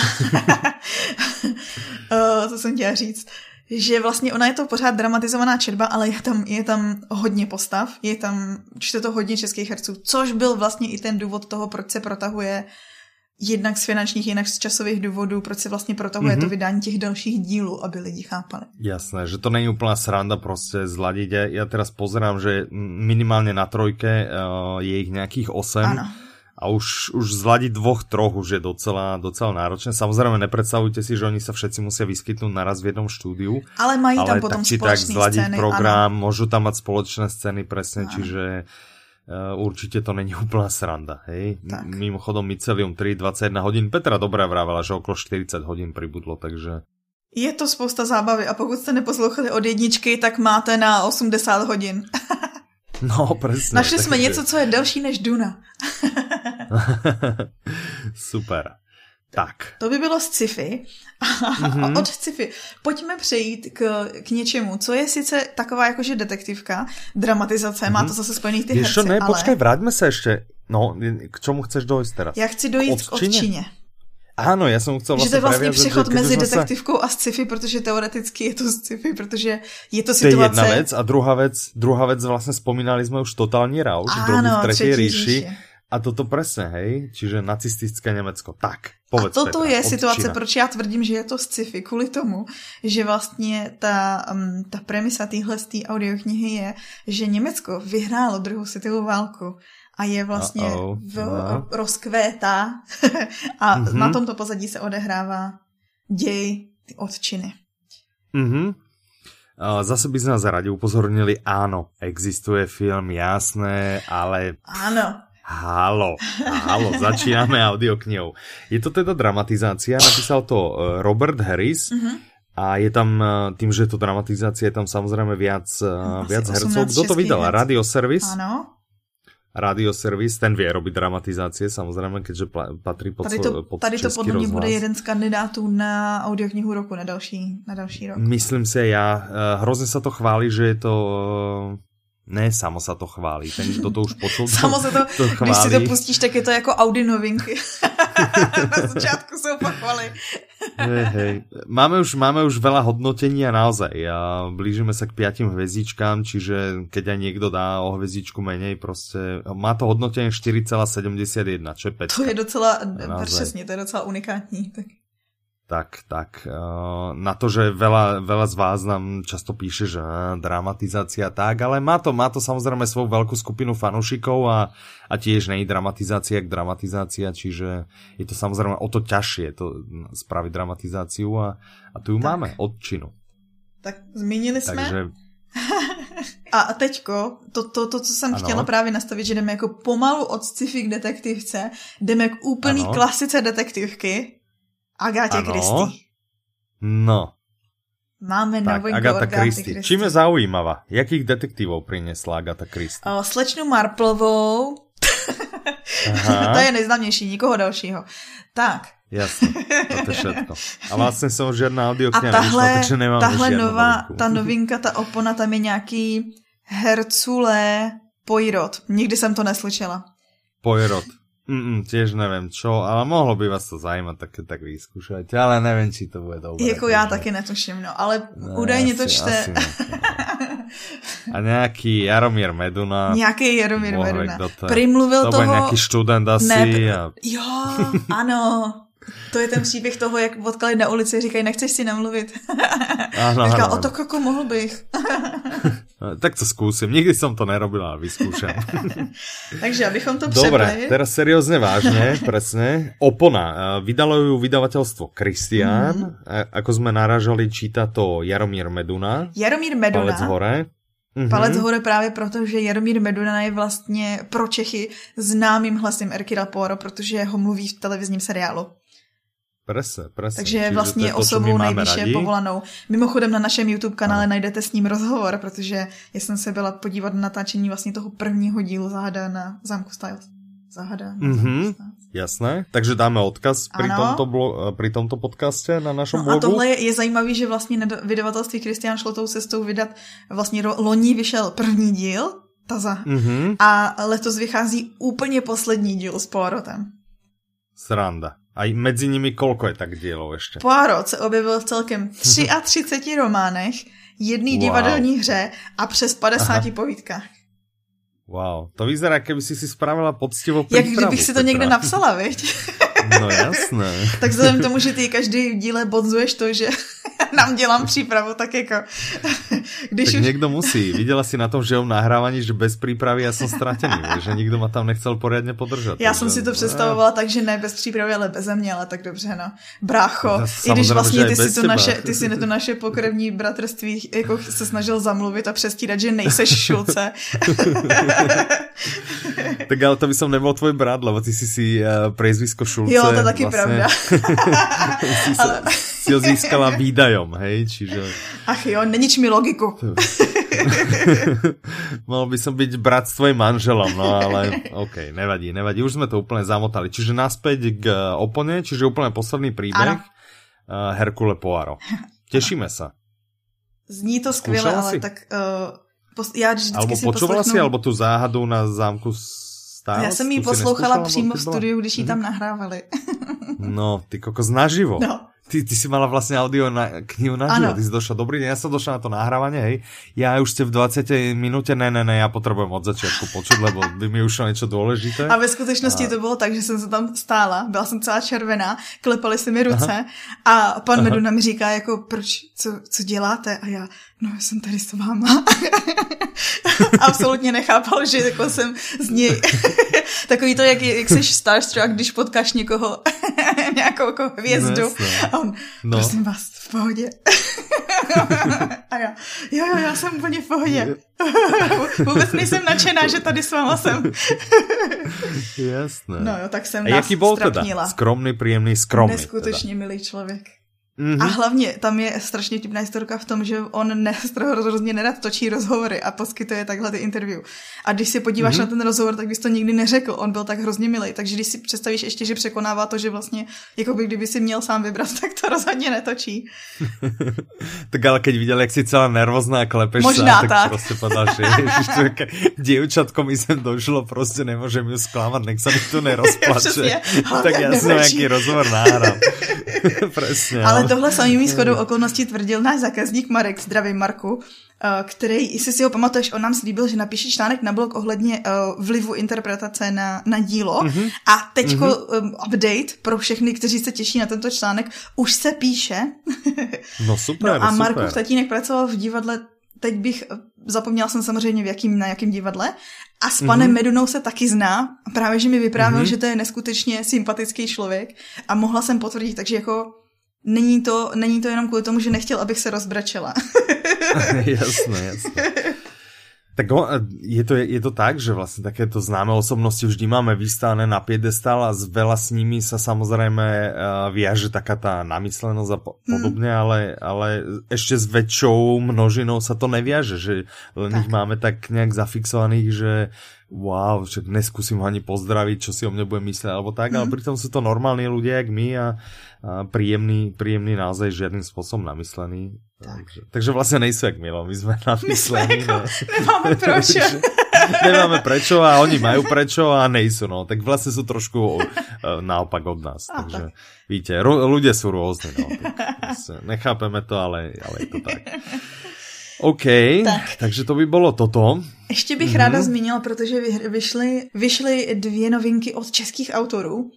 (laughs) (laughs) to jsem chtěla říct že vlastně ona je to pořád dramatizovaná četba, ale je tam, je tam hodně postav, je tam, čte to hodně českých herců, což byl vlastně i ten důvod toho, proč se protahuje uh, jednak z finančních, jednak z časových důvodů, proč se vlastně protahuje mm-hmm. to vydání těch dalších dílů, aby lidi chápali. Jasné, že to není úplná sranda prostě zladiť. Ja, ja teraz pozerám, že minimálně na trojke uh, je ich nějakých 8. Ano. A už, už zladiť dvoch, troch už je docela, docela náročné. Samozrejme, nepredstavujte si, že oni sa všetci musia vyskytnúť naraz v jednom štúdiu. Ale mají tam potom tak, či tak zladiť scény, program, ano. môžu tam mať spoločné scény, presne, ano. čiže Uh, určitě to není (laughs) úplná sranda, hej. Tak. Mimochodom Mycelium 3, 21 hodin. Petra dobrá vravela, že okolo 40 hodin pribudlo, takže... Je to spousta zábavy a pokud jste neposlouchali od jedničky, tak máte na 80 hodin. (laughs) no, přesně. Našli takže... něco, co je delší než Duna. (laughs) Super. Tak. To by bylo sci-fi. Mm-hmm. (laughs) Od sci-fi. Pojďme přejít k, k něčemu, co je sice taková jakože detektivka, dramatizace, mm-hmm. má to mhm. zase spojený ty Ještě ne, ale... počkej, vraťme se ještě. No, k čemu chceš dojít teraz? Já chci dojít k odčině. K odčině. Áno, ja som chcel vlastne Že to je vlastne přechod mezi detektivkou sa... a sci-fi, protože teoreticky je to sci-fi, protože je to situace... To je jedna vec a druhá vec, druhá vec vlastne spomínali sme už totálny rauš, Áno, v tretej ríši. A toto presne, hej? Čiže nacistické Německo. Tak, povedz A toto Petra, je situace, proč já tvrdím, že je to sci-fi, kvůli tomu, že vlastně ta, um, ta premisa téhle audioknihy je, že Německo vyhrálo druhou světovou válku a je vlastně Uh-oh. v, no. rozkvétá (laughs) a mm-hmm. na tomto pozadí se odehrává děj odčiny. Mm-hmm. Zase by sme nás radi upozornili, áno, existuje film, jasné, ale... Áno. Halo, halo, (laughs) začíname audioknihou. Je to teda dramatizácia, napísal to e, Robert Harris, mm-hmm. A je tam, e, tým, že je to dramatizácia, je tam samozrejme viac, e, Asi viac hercov. Kto to vydal? Radio Service? Áno radioservis, ten vie robiť dramatizácie, samozrejme, keďže patrí pod, tady to, pod Tady to podle mě bude jeden z kandidátů na audioknihu roku na další, na další rok. Myslím si ja. Hrozně sa to chválí, že je to ne, samo sa to chválí. Ten, kto to už počul, (laughs) samo to, to, to chválí. Když si to pustíš, tak je to jako Audi novinky. (laughs) Na začátku se opakovali. (laughs) hej, hej. Máme, už, máme už veľa hodnotení a naozaj. A blížime sa k piatim hviezdičkám, čiže keď aj niekto dá o hviezdičku menej, proste má to hodnotenie 4,71, čo je 5. To je docela, přesně, to je docela unikátní. Tak tak, tak. Na to, že veľa, veľa z vás nám často píše, že dramatizácia tak, ale má to, má to samozrejme svoju veľkú skupinu fanúšikov a, a tiež nej dramatizácia k dramatizácia, čiže je to samozrejme o to ťažšie to spraviť dramatizáciu a, a tu ju tak. máme, odčinu. Tak zmínili jsme. Takže... (laughs) A teďko, to, to, to, co jsem ano. chtěla právě nastavit, že jdeme jako pomalu od sci-fi k detektivce, jdeme k úplný ano. klasice detektivky, Agáte Kristy. No. Máme tak, novinku Agatha Christie. Čím je zaujímavá? Jakých detektívov prinesla Agatha Christie? O, slečnu Marplovou. (laughs) to je nejznámější, nikoho dalšího. Tak. Jasne, to je všetko. A vlastně jsem už žádná audiokniha tahle, nevyšla, takže nemám tahle nová, novinku. ta novinka, ta opona, tam je nějaký Hercule Poirot. Nikdy jsem to neslyšela. Poirot. Mm, tiež neviem čo, ale mohlo by vás to zajímať, tak, tak vyskúšajte, ale neviem, či to bude dobré. Jako já taky netuším, no, ale ne, údajně to čte. Ne, A nějaký Jaromír Meduna. Nějaký Jaromír Meduna. To Primluvil to toho... To nějaký student asi. Ne, a... Jo, ano. To je ten příběh toho, jak potkali na ulici, říkají, nechceš si namluvit. Ano, (laughs) Říká, o to jako mohl bych. (laughs) tak to skúsim. Nikdy som to nerobil, ale vyskúšam. (laughs) Takže abychom to Dobre, přepli. teraz seriózne vážne, presne. Opona. Vydalo ju vydavateľstvo Kristián. Mm. Ako sme naražali, číta to Jaromír Meduna. Jaromír Meduna. Palec hore. Mm-hmm. Palec hore právě proto, že Jaromír Meduna je vlastně pro Čechy známým hlasem Erkira Poirot, protože ho mluví v televizním seriálu. Presne, presne. Takže je vlastně to, osobou nejvyšší povolanou. Mimochodem na našem YouTube kanále no. najdete s ním rozhovor, protože já jsem se byla podívat na natáčení vlastně toho prvního dílu Zahada na Zámku Styles. Zahada. Mm-hmm. Jasné, takže dáme odkaz pri tomto, blo- pri tomto podcaste na našom no blogu. A tohle je, je zajímavý, že vlastně vydavatelství Kristian šlo tou cestou vydat, vlastně loni vyšel první díl, Taza, mm-hmm. a letos vychází úplně poslední díl s Poirotem. Sranda. A mezi nimi kolko je tak dielov ještě? Poirot se objevil v celkem (laughs) 33 románech, jedný wow. divadelní hře a přes 50 Aha. povídkách. Wow, to vyzerá, keby si si spravila poctivou přípravu. Jak kdybych si to někde napsala, viď? No jasné. (laughs) tak vzhledem tomu, že ty každý díle bonzuješ to, že (laughs) nám dělám přípravu, tak jako... (laughs) Když tak už... někdo musí. Viděla si na tom, že on nahrávání, že bez přípravy já jsem ztratený, že nikdo ma tam nechcel poriadně podržet. Já jsem si to představovala tak, že ne bez přípravy, ale bez mě, ale tak dobře, no. Brácho, i když vlastně ty si, to naše, ty si to naše pokrevní bratrství jako se snažil zamluvit a přestírat, že nejseš šulce. (laughs) tak ale to by som nebol tvoj brat, lebo ty si si uh, prezvisko Šulce. Jo, to taky vlastne, pravda. si, ale... si ho získala výdajom, hej, čiže... Ach jo, nenič mi logiku. (laughs) Mohol by som byť brat s tvojim manželom, no ale ok, nevadí, nevadí, už sme to úplne zamotali. Čiže naspäť k opone, čiže úplne posledný príbeh. Uh, Herkule Poirot. Tešíme sa. Zní to skvěle, ale si? tak uh, Pos, já vždycky Albo si počula poslechnu... si, alebo tu záhadu na zámku Styles? Já jsem ji poslouchala přímo v studiu, když ji tam nahrávali. (laughs) No, ty kokos naživo. No. Ty, ty si mala vlastne audio na, knihu na život, ty si došla, dobrý deň, ja som došla na to nahrávanie, hej, ja už ste v 20 minúte, ne, ne, ne, ja potrebujem od začiatku počuť, lebo by mi ušlo niečo dôležité. A ve skutečnosti a... to bylo tak, že jsem se tam stála, byla jsem celá červená, klepali se mi ruce Aha. a pan Meduna mi říká jako, proč, co, co děláte? A já, no já jsem tady s váma. (laughs) Absolutně nechápal, že jako jsem z něj (laughs) takový to, jak, jak jsi starstruck, když potkáš někoho, (laughs) nějakou jako hvězdu. No, a on, no. prosím vás, v pohodě. a já, jo, jo, já jsem úplně v pohodě. Vůbec nejsem nadšená, že tady s váma jsem. Jasné. No jo, tak jsem A jaký bol teda? Skromný, příjemný, skromný. Neskutečně teda. milý člověk. Mm-hmm. A hlavně tam je strašně tipná historka v tom, že on ne, (laughs) hrozně nerad točí rozhovory a poskytuje takhle ty interview. A když si podíváš mm-hmm. na ten rozhovor, tak bys to nikdy neřekl. On byl tak hrozně milý. Takže když si představíš ještě, že překonává to, že vlastně, jako by kdyby si měl sám vybrat, (laughs) tak to rozhodně netočí. (laughs) tak ale keď viděl, jak si celá nervózná a klepeš Možná sa, tak, tak prostě podáš, že dievčatko mi sem došlo, prostě nemůžem ju sklámat, nech sa mi tu nerozplače. tak já si nějaký rozhovor náhrám. Presne. Ale tohle samým schodou okolností tvrdil náš zákazník Marek, zdravý Marku, eh, který, jestli si ho pamatuješ, on nám slíbil, že napíše článek na blog ohledně uh, vlivu interpretace na, na dílo. Mm-hmm. A teďko mm-hmm. update pro všechny, kteří se těší na tento článek, už se píše. no super, no a Marku tatínek pracoval v divadle teď bych, zapomněla jsem samozřejmě v jakým, na jakém divadle, a s panem mm-hmm. Medunou se taky zná. Právě, že mi vyprávěl, mm-hmm. že to je neskutečně sympatický člověk a mohla jsem potvrdit, takže jako není to, není to jenom kvůli tomu, že nechtěl, abych se rozbračela. (laughs) jasné, jasné. Tak je to, je to tak, že vlastne takéto známe osobnosti vždy máme vystavené na piedestal a s veľa s nimi sa samozrejme uh, viaže taká tá namyslenosť a hmm. podobne, mm. ale, ale ešte s väčšou množinou sa to neviaže, že len tak. ich máme tak nejak zafixovaných, že wow, však neskúsim ho ani pozdraviť, čo si o mne bude mysleť, alebo tak, mm. ale mhm. pritom sú to normálni ľudia, jak my a, a príjemný, príjemný naozaj žiadnym spôsobom namyslený. Tak. Takže, takže vlastne nejsú jak Milo, my sme namyslení. (laughs) My sme ako, nemáme (laughs) prečo. nemáme prečo a oni majú prečo a nejsú, no. Tak vlastne sú trošku uh, naopak od nás. A, takže, tak. víte, ľudia sú rôzni, no. Tak, (laughs) nechápeme to, ale, ale je to tak. OK, tak. takže to by bylo toto. Ještě bych mm-hmm. ráda zmínila, protože vyšly, vyšly dvě novinky od českých autorů.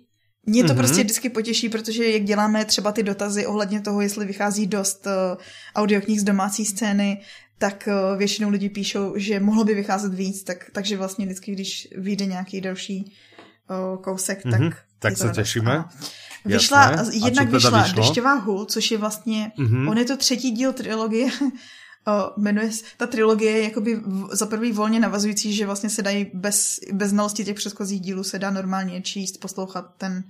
Mě to mm-hmm. prostě vždycky potěší, protože jak děláme třeba ty dotazy ohledně toho, jestli vychází dost uh, audioknih z domácí scény, tak uh, většinou lidi píšou, že mohlo by vycházet víc, tak, takže vlastně vždycky, když vyjde nějaký další uh, kousek, mm-hmm. tak... Tak se těšíme. Vyšla, Jasné. jednak vyšla vyšlo? Dešťová hůl, což je vlastně, mm-hmm. on je to třetí díl trilogie (laughs) jmenuje ta trilogie je jakoby za prvý volně navazující, že vlastně se dají bez, bez znalosti těch předchozích dílů se dá normálně číst, poslouchat ten,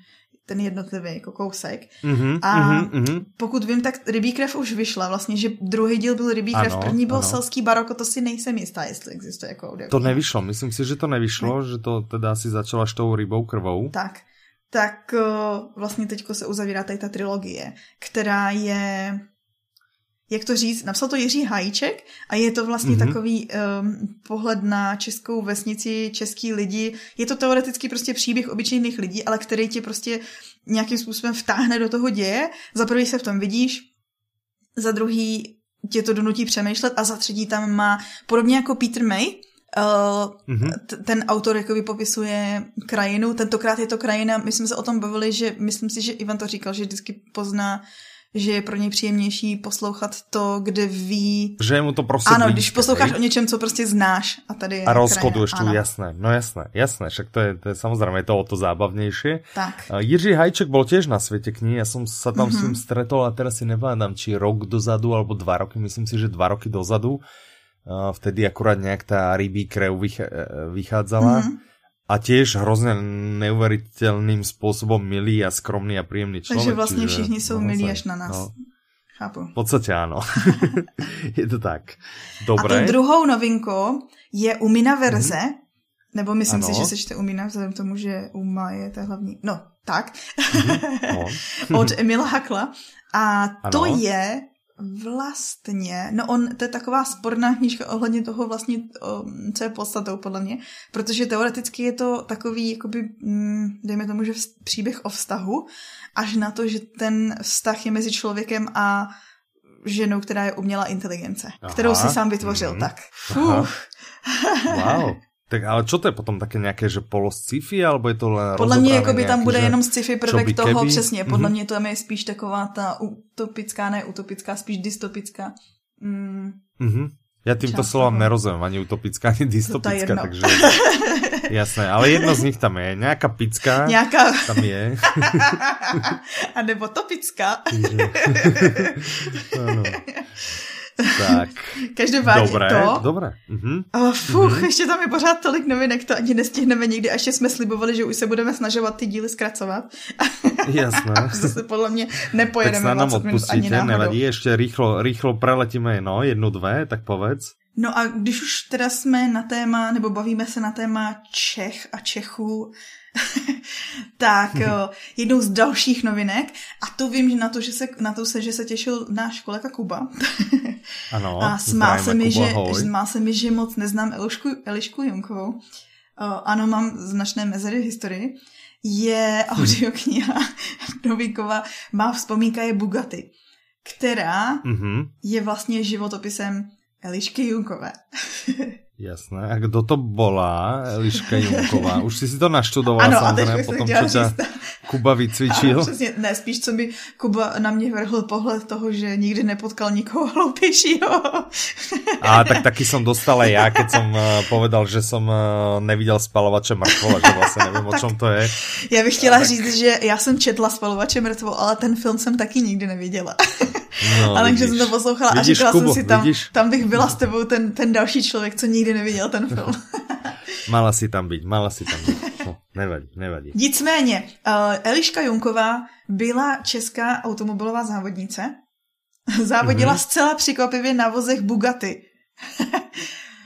ten jednotlivý jako kousek. Mm-hmm, a mm-hmm. pokud vím, tak Rybí krev už vyšla vlastně, že druhý díl byl Rybí krev, ano, první byl ano. Selský baroko, to si nejsem jistá, jestli existuje jako audio. To nevyšlo, myslím si, že to nevyšlo, ne. že to teda asi začala s tou rybou krvou. Tak, tak uh, vlastně teďko se uzavírá tady ta trilogie, která je jak to říct, napsal to Jiří Hajíček a je to vlastně mm-hmm. takový um, pohled na českou vesnici, český lidi. Je to teoreticky prostě příběh obyčejných lidí, ale který tě prostě nějakým způsobem vtáhne do toho děje. Za prvý se v tom vidíš, za druhý tě to donutí přemýšlet a za třetí tam má, podobně jako Peter May, Uh, mm-hmm. ten autor jakoby popisuje krajinu, tentokrát je to krajina, my jsme se o tom bavili, že myslím si, že Ivan to říkal, že vždycky pozná že je pro něj příjemnější poslouchat to, kde ví... Že mu to prostě Ano, když posloucháš o něčem, co prostě znáš a tady je A rozkoduješ tu, jasné, no jasné, jasné, však to je, to je samozrejme, to o to zábavnější. Tak. Jiří Hajček bol tiež na svete knihy, ja som sa tam mm-hmm. s ním mhm. stretol a teraz si nepamätám, či rok dozadu, alebo dva roky, myslím si, že dva roky dozadu. Vtedy akurát nejak tá rybí krev vychádzala. Mm-hmm a tiež hrozně neuveriteľným spôsobom milý a skromný a príjemný člověk. Takže vlastně čiže, všichni jsou no, milí až na nás. No, Chápu. V podstatě ano. (laughs) je to tak. Dobré. A tou druhou novinkou je Umina verze, mm-hmm. nebo myslím ano. si, že se čte Umina, vzhledem tomu, že Uma je ta hlavní. No, tak. Mm-hmm. No. (laughs) Od Emila Hakla. A to ano. je Vlastně, no on, to je taková sporná knížka ohledně toho vlastně, co je podstatou podle mě, protože teoreticky je to takový, jakoby, mm, dejme tomu, že příběh o vztahu, až na to, že ten vztah je mezi člověkem a ženou, která je umělá inteligence, Aha. kterou si sám vytvořil, mm. tak. Fuh. Wow. (laughs) Tak ale čo to je potom také nějaké, že polo sci-fi, alebo je to len Podle mě jako by tam bude že... jenom sci-fi prvek toho, keby? přesně, podle mm-hmm. mě to je spíš taková ta utopická, ne utopická, spíš dystopická. Mm. Mm-hmm. Ja týmto slovám nerozumiem, ani utopická, ani dystopická, takže jasné, ale jedno z nich tam je, nejaká pická Nejaká... tam je. (laughs) A nebo topická. (laughs) Tak. (laughs) Každopádně dobré, to. Dobré. Uh-huh. Oh, fuch, uh-huh. ještě tam je pořád tolik novinek, to ani nestihneme nikdy, až jsme slibovali, že už se budeme snažovat ty díly zkracovat. (laughs) Jasné. Zase podle mě nepojedeme tak 20 minut ani náhodou. nevadí, ještě rýchlo, rýchlo preletíme, no, jednu, dve, tak povedz. No a když už teda jsme na téma, nebo bavíme se na téma Čech a Čechů, (laughs) tak jednou z dalších novinek, a to vím, že na to, že se, na to se, že se těšil náš kolega Kuba. (laughs) ano, a smál se, mi, že, smál se mi, že moc neznám Elišku, Elišku Junkovou. ano, mám značné mezery v historii. Je audiokniha (laughs) Novíkova, má vzpomínka je Bugatti, která mm-hmm. je vlastně životopisem Elišky Junkové. (laughs) Jasné. A kdo to bola, Eliška Junková? Už si si to naštudovala ano, samozřejmě potom, co ťa Kuba vycvičil? Ano, přesně. Ne, spíš co by Kuba na mě vrhl pohled toho, že nikdy nepotkal nikoho hloupějšího. (laughs) A tak taky som dostal aj ja, keď som uh, povedal, že som uh, neviděl spalovače mrtvola, že vlastně nevím, o čom to je. Já bych chtěla říct, že já jsem četla spalovače mrtvol, ale ten film jsem taky nikdy neviděla. (laughs) No, ale když jsem to poslouchala vidíš, a říkala Kubo, jsem si tam, vidíš? tam bych byla s tebou ten, ten další člověk, co nikdy neviděl ten film. (laughs) mala si tam být, mala si tam být. No, nevadí, nevadí. Nicméně, uh, Eliška Junková byla česká automobilová závodnice. (laughs) Závodila mm-hmm. zcela překvapivě na vozech Bugatti.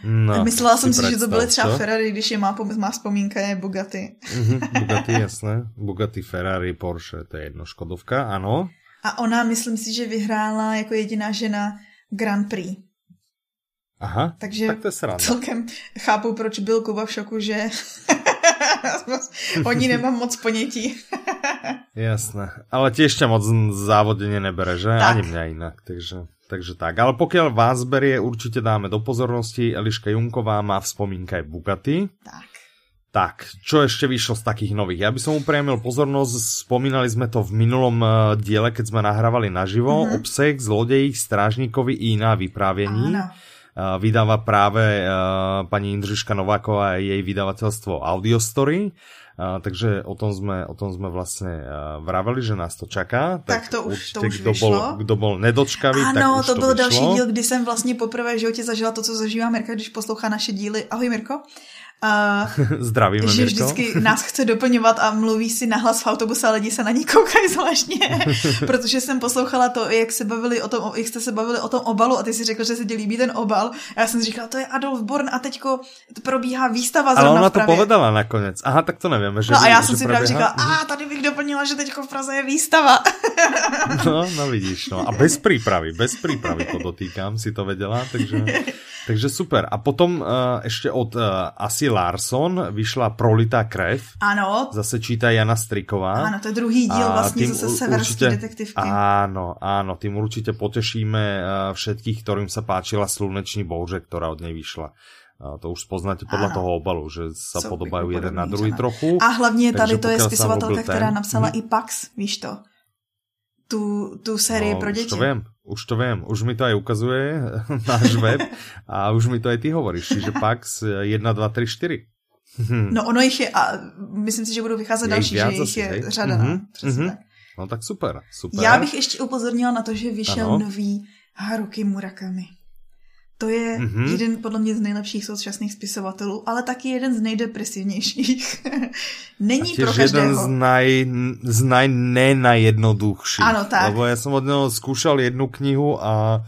No, (laughs) Myslela jsem si, že to byly třeba co? Ferrari, když je má, má vzpomínka, je Bugatti. Mm-hmm, Bugatti, jasné. Bugatti, Ferrari, Porsche, to je jedno Škodovka, ano. A ona, myslím si, že vyhrála jako jediná žena Grand Prix. Aha, Takže tak to je sranda. celkem chápu, proč byl Kuba v šoku, že (laughs) oni nemám moc ponětí. (laughs) Jasné, ale tiež ťa moc závodenie nebere, že? Tak. Ani mňa inak, takže, takže tak. Ale pokiaľ vás berie, určite dáme do pozornosti. Eliška Junková má vzpomínka aj Bugatti. Tak. Tak, čo ešte vyšlo z takých nových? Ja by som upriamil pozornosť, spomínali sme to v minulom uh, diele, keď sme nahrávali naživo, mm-hmm. obseh zlodejích strážníkovi i iná vyprávění. Áno. Uh, vydáva práve uh, pani Indřiška Nováková a jej vydavateľstvo Audiostory. Uh, takže o tom sme, o tom sme vlastne uh, vraveli, že nás to čaká. Tak, tak to už, určite, to už kdo vyšlo. Bol, kdo bol nedočkavý, ano, tak už to, to byl vyšlo. další díl, kdy jsem vlastně poprvé v životě zažila to, co zažívá Mirka, když poslouchá naše díly. Ahoj Mirko. Uh, (laughs) Zdravíme, že vždycky nás chce doplňovat a mluví si nahlas v autobuse a lidi se na ní (laughs) koukají zvláštně, (laughs) protože jsem poslouchala to, jak se bavili o tom, jak jste se bavili o tom obalu a ty si řekl, že se ti líbí ten obal a já jsem říkala, to je Adolf Born a teďko probíhá výstava Ale ona to povedala nakonec. Aha, tak to nevíme. Že no a já jsem si právě říkala, a tady bych doplnila, že teďko v Praze je výstava. no, no vidíš, no. A bez přípravy, bez přípravy to dotýkám, si to věděla, takže... Takže super. A potom uh, ešte od uh, asi Larson vyšla Prolitá krev. Ano. Zase číta Jana Striková. Ano, to je druhý díl a vlastně zase severský určite, detektivky. Áno, áno, tým určite potešíme uh, všetkých, ktorým sa páčila Sluneční bouře, ktorá od nej vyšla. To už poznáte podľa ano. toho obalu, že sa Co podobajú jeden na druhý trochu. A hlavně tady to je spisovatelka, která napsala hm. i Pax, víš to? Tu, tu sérii no, pro děti. to viem. Už to viem, už mi to aj ukazuje (laughs) náš web a už mi to aj ty hovoríš, čiže PAX 1, 2, 3, 4. No ono jich je a myslím si, že budou vycházet je další, že jich je hej? řada. Mm-hmm. mm-hmm. tak. No tak super, super. Já bych ještě upozornila na to, že vyšel ano. nový Haruki Murakami. To je mm-hmm. jeden podle mě z nejlepších současných spisovatelů, ale taky jeden z nejdepresivnějších. (laughs) Není pro každého. jeden z, naj, z naj nenajednoduchších. Ano, tak. Lebo ja som od neho skúšal jednu knihu a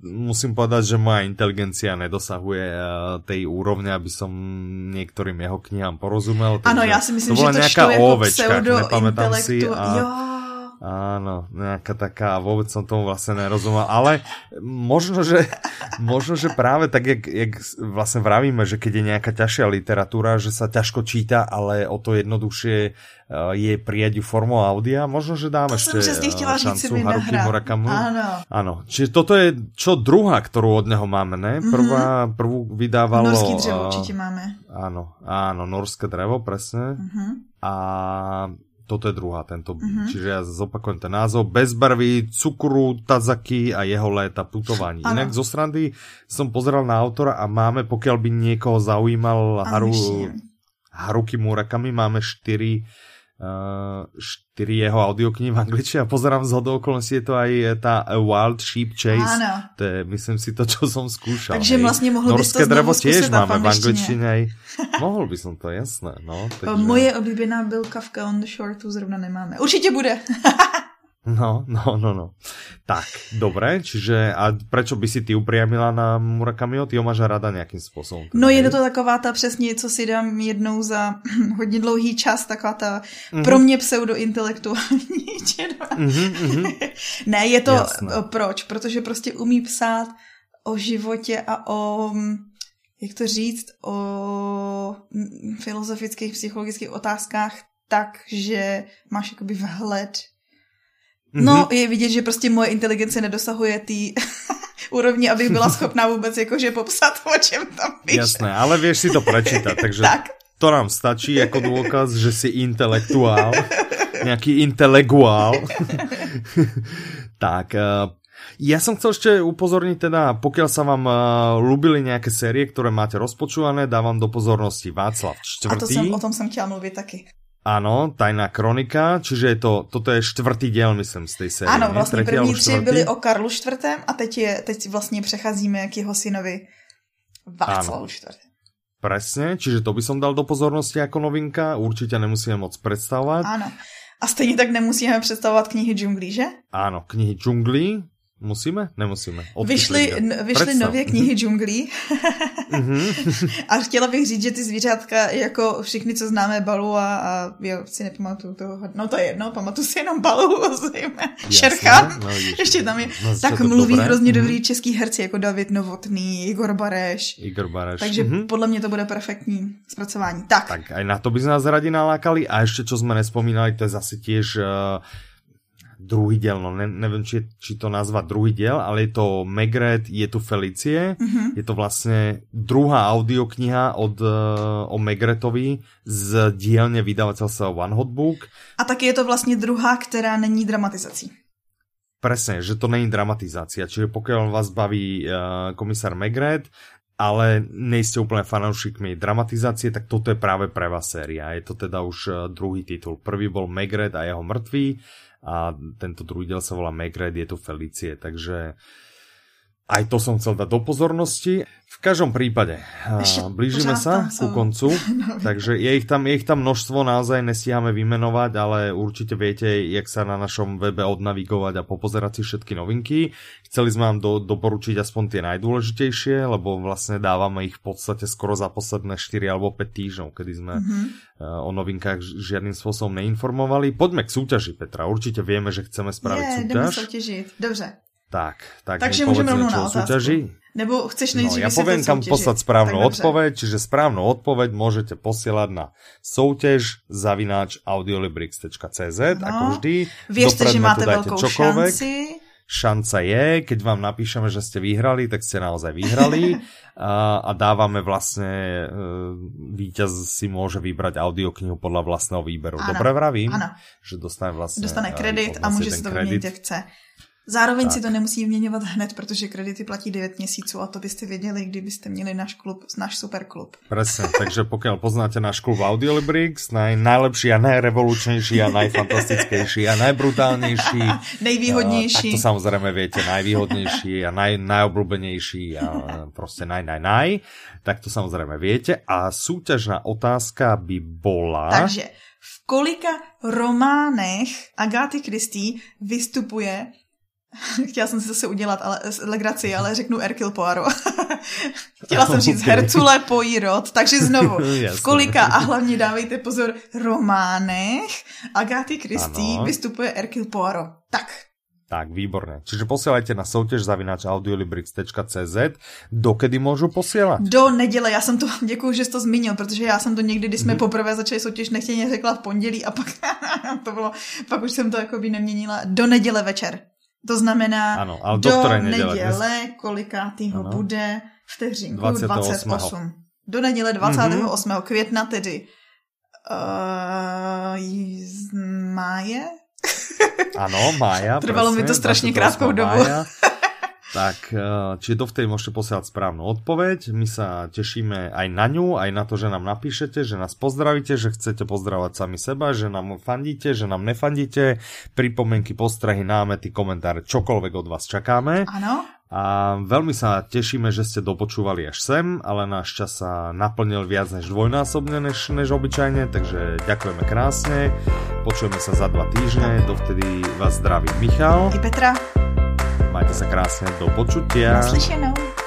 musím povedať, že moja inteligencia nedosahuje eh, tej úrovne, aby som niektorým jeho knihám porozumel. Ano, já si myslím, to že to nejaká ovečka, pseudo si. A... Jo Áno, nejaká taká, vôbec som tomu vlastne nerozumel, ale možno, že, možno, že práve tak, jak, jak vlastne vravíme, že keď je nejaká ťažšia literatúra, že sa ťažko číta, ale o to jednoduchšie eh, je prijať ju formou audia, možno, že dáme to ešte eh, šancu Haruki Murakamu. Áno. Áno, čiže toto je čo druhá, ktorú od neho máme, ne? Mhm. Prvá, prvú vydávalo... Norský drevo určite máme. Áno, áno, norské drevo, presne. Uh-huh. A toto je druhá, tento, uh-huh. čiže ja zopakujem ten názov, Bezbarvý, Cukru, Tazaki a jeho léta putovaní. Ano. Inak zo srandy som pozeral na autora a máme, pokiaľ by niekoho zaujímal Haru, Haruki Murakami, máme štyri štyri jeho audioknihy v angličtine a pozerám z hodou okolností, je to aj tá Wild Sheep Chase. Áno. To je, myslím si, to, čo som skúšal. Takže hej. vlastne mohol Norské to drevo tiež máme v angličtine. Aj. (laughs) Mohol by som to, jasné. No, takže... Moje oblíbená byl Kafka on the Shore, tu zrovna nemáme. Určitě bude. (laughs) No, no, no, no. Tak, dobre, čiže a prečo by si ty upriamila na Murakamiho? Ty ho máš rada nějakým způsobem? No je to taková ta přesně, co si dám jednou za (clears throat) hodně dlouhý čas, taková ta mm-hmm. pro mě pseudointelektuální (laughs) červa. Mm-hmm, mm-hmm. (laughs) ne, je to, Jasné. proč? Protože prostě umí psát o životě a o, jak to říct, o filozofických, psychologických otázkách tak, že máš jakoby vhled. No, je vidět, že prostě moje inteligence nedosahuje tý (laughs) úrovni, abych byla schopná vůbec jakože popsat, o čem tam píše. Jasné, ale vieš si to prečítať, (laughs) takže tak. to nám stačí jako důkaz, že si intelektuál, nějaký intelektuál. (laughs) tak, uh, ja som chcel ešte upozorniť teda, pokiaľ sa vám uh, ľúbili nejaké série, ktoré máte rozpočúvané, dávam do pozornosti Václav čtvrtý. A to som, o tom som chtěla mluvit taky. Áno, Tajná kronika, čiže je to, toto je čtvrtý diel, myslím, z tej série. Áno, vlastně první tři byly o Karlu čtvrtém a teď, je, teď vlastně přecházíme k jeho synovi Václavu čtvrtém. Presne, čiže to by som dal do pozornosti jako novinka, určitě nemusíme moc představovat. Áno. A stejně tak nemusíme představovat knihy džunglí, že? Áno, knihy džunglí, Musíme? Nemusíme. vyšly, vyšly nově knihy džunglí mhm. (laughs) a chtěla bych říct, že ty zvířátka, jako všichni, co známe Balu a, a jo, si nepamatuju toho, no to je jedno, pamatuju si jenom Balu, (laughs) Šerchan, no, ještě tam je, no, tak mluví dobré. hrozně dobrý český herci, jako David Novotný, Igor Bareš. Igor Bareš. Takže mm-hmm. podle mě to bude perfektní zpracování. Tak. Tak, aj na to by nás radi nalákali a ještě, čo jsme nespomínali, to je zase tiež uh, druhý diel, no ne, neviem, či, či to nazva druhý diel, ale je to Megret, je tu Felicie, mm-hmm. je to vlastne druhá audiokniha od, uh, o Megretovi z dielne vydavateľstva One Hot Book. A taky je to vlastně druhá, která není dramatizací. Presne, že to není dramatizácia, čiže pokiaľ vás baví uh, komisár Megret, ale nejste úplne fanoušikmi dramatizácie, tak toto je práve pre vás séria. Je to teda už uh, druhý titul. Prvý bol Megret a jeho mŕtvý a tento druhý diel sa volá Megred, je tu Felicie, takže aj to som chcel dať do pozornosti. V každom prípade, Ešte, blížime sa ku koncu, (laughs) no. takže je ich, tam, je ich tam množstvo, naozaj nestíhame vymenovať, ale určite viete, jak sa na našom webe odnavigovať a popozerať si všetky novinky. Chceli sme vám do, doporučiť aspoň tie najdôležitejšie, lebo vlastne dávame ich v podstate skoro za posledné 4 alebo 5 týždňov, kedy sme mm-hmm. o novinkách žiadnym spôsobom neinformovali. Poďme k súťaži, Petra. Určite vieme, že chceme spraviť Je, súťaž. soutěžit. Dobře. Tak, tak Takže můžeme rovnou na otázku. Súťaži. Nebo chceš nejdřív no, ja poviem kam poslať správnu odpoveď, čiže správnu odpoveď môžete posielať na soutěž zavináč audiolibrix.cz no, ako vždy. Věřte, že máte veľkou čokoľvek. šanci. Šanca je, keď vám napíšeme, že ste vyhrali, tak ste naozaj vyhrali (laughs) a, a dávame vlastne, e, víťaz si môže vybrať audioknihu podľa vlastného výberu. Ano, Dobre vravím? Ano. Že dostane vlastne Dostane kredit a môže si to vyměnit, jak chce. Zároveň tak. si to nemusí vyměňovat hned, protože kredity platí 9 měsíců a to byste věděli, kdybyste měli náš klub, náš superklub. Presne, takže pokiaľ poznáte náš klub Audiolibrix, naj, najlepší a najrevolučnejší a najfantastickejší a najbrutálnejší. (laughs) Nejvýhodnější. A, tak to samozrejme viete, najvýhodnejší a naj, najobľúbenejší a proste naj, naj, naj. Tak to samozrejme viete. A súťažná otázka by bola... Takže v kolika románech Agáty Kristý vystupuje (laughs) Chtěla jsem si zase udělat ale, legraci, ale řeknu Erkil Poirot. (laughs) Chtěla jsem říct okay. Hercule Poirot, takže znovu, (laughs) v kolika a hlavně dávejte pozor, románech Agáty Christie vystupuje Erkil Poirot. Tak, tak, výborné. Čiže posielajte na soutěž zavináč audiolibrix.cz. Dokedy můžu posílat? Do neděle. Já jsem to, děkuji, že jsi to zmínil, protože já jsem to někdy, když jsme hmm. poprvé začali soutěž, nechtěně řekla v pondělí a pak to bylo, pak už jsem to jako by neměnila. Do neděle večer. To znamená ano, ale do neděle, kolikátýho ano. bude vteřinku 28. 28. Do neděle 28. Mm-hmm. května tedy uh, z máje Áno, Mája. (laughs) Trvalo presne, mi to strašne krátkou dobu. (laughs) Tak, eh, či do vtedy môžete posielať správnu odpoveď. My sa tešíme aj na ňu, aj na to, že nám napíšete, že nás pozdravíte, že chcete pozdravať sami seba, že nám fandíte, že nám nefandíte. Pripomienky, postrehy, námety, komentáre, čokoľvek od vás čakáme. Áno. A veľmi sa tešíme, že ste dopočúvali až sem, ale náš čas sa naplnil viac než dvojnásobne než, než obyčajne, takže ďakujeme krásne. Počujeme sa za dva týždne, dovtedy vás zdraví Michal. I Petra. Majte sa krásne, do počutia. Naslyšenou.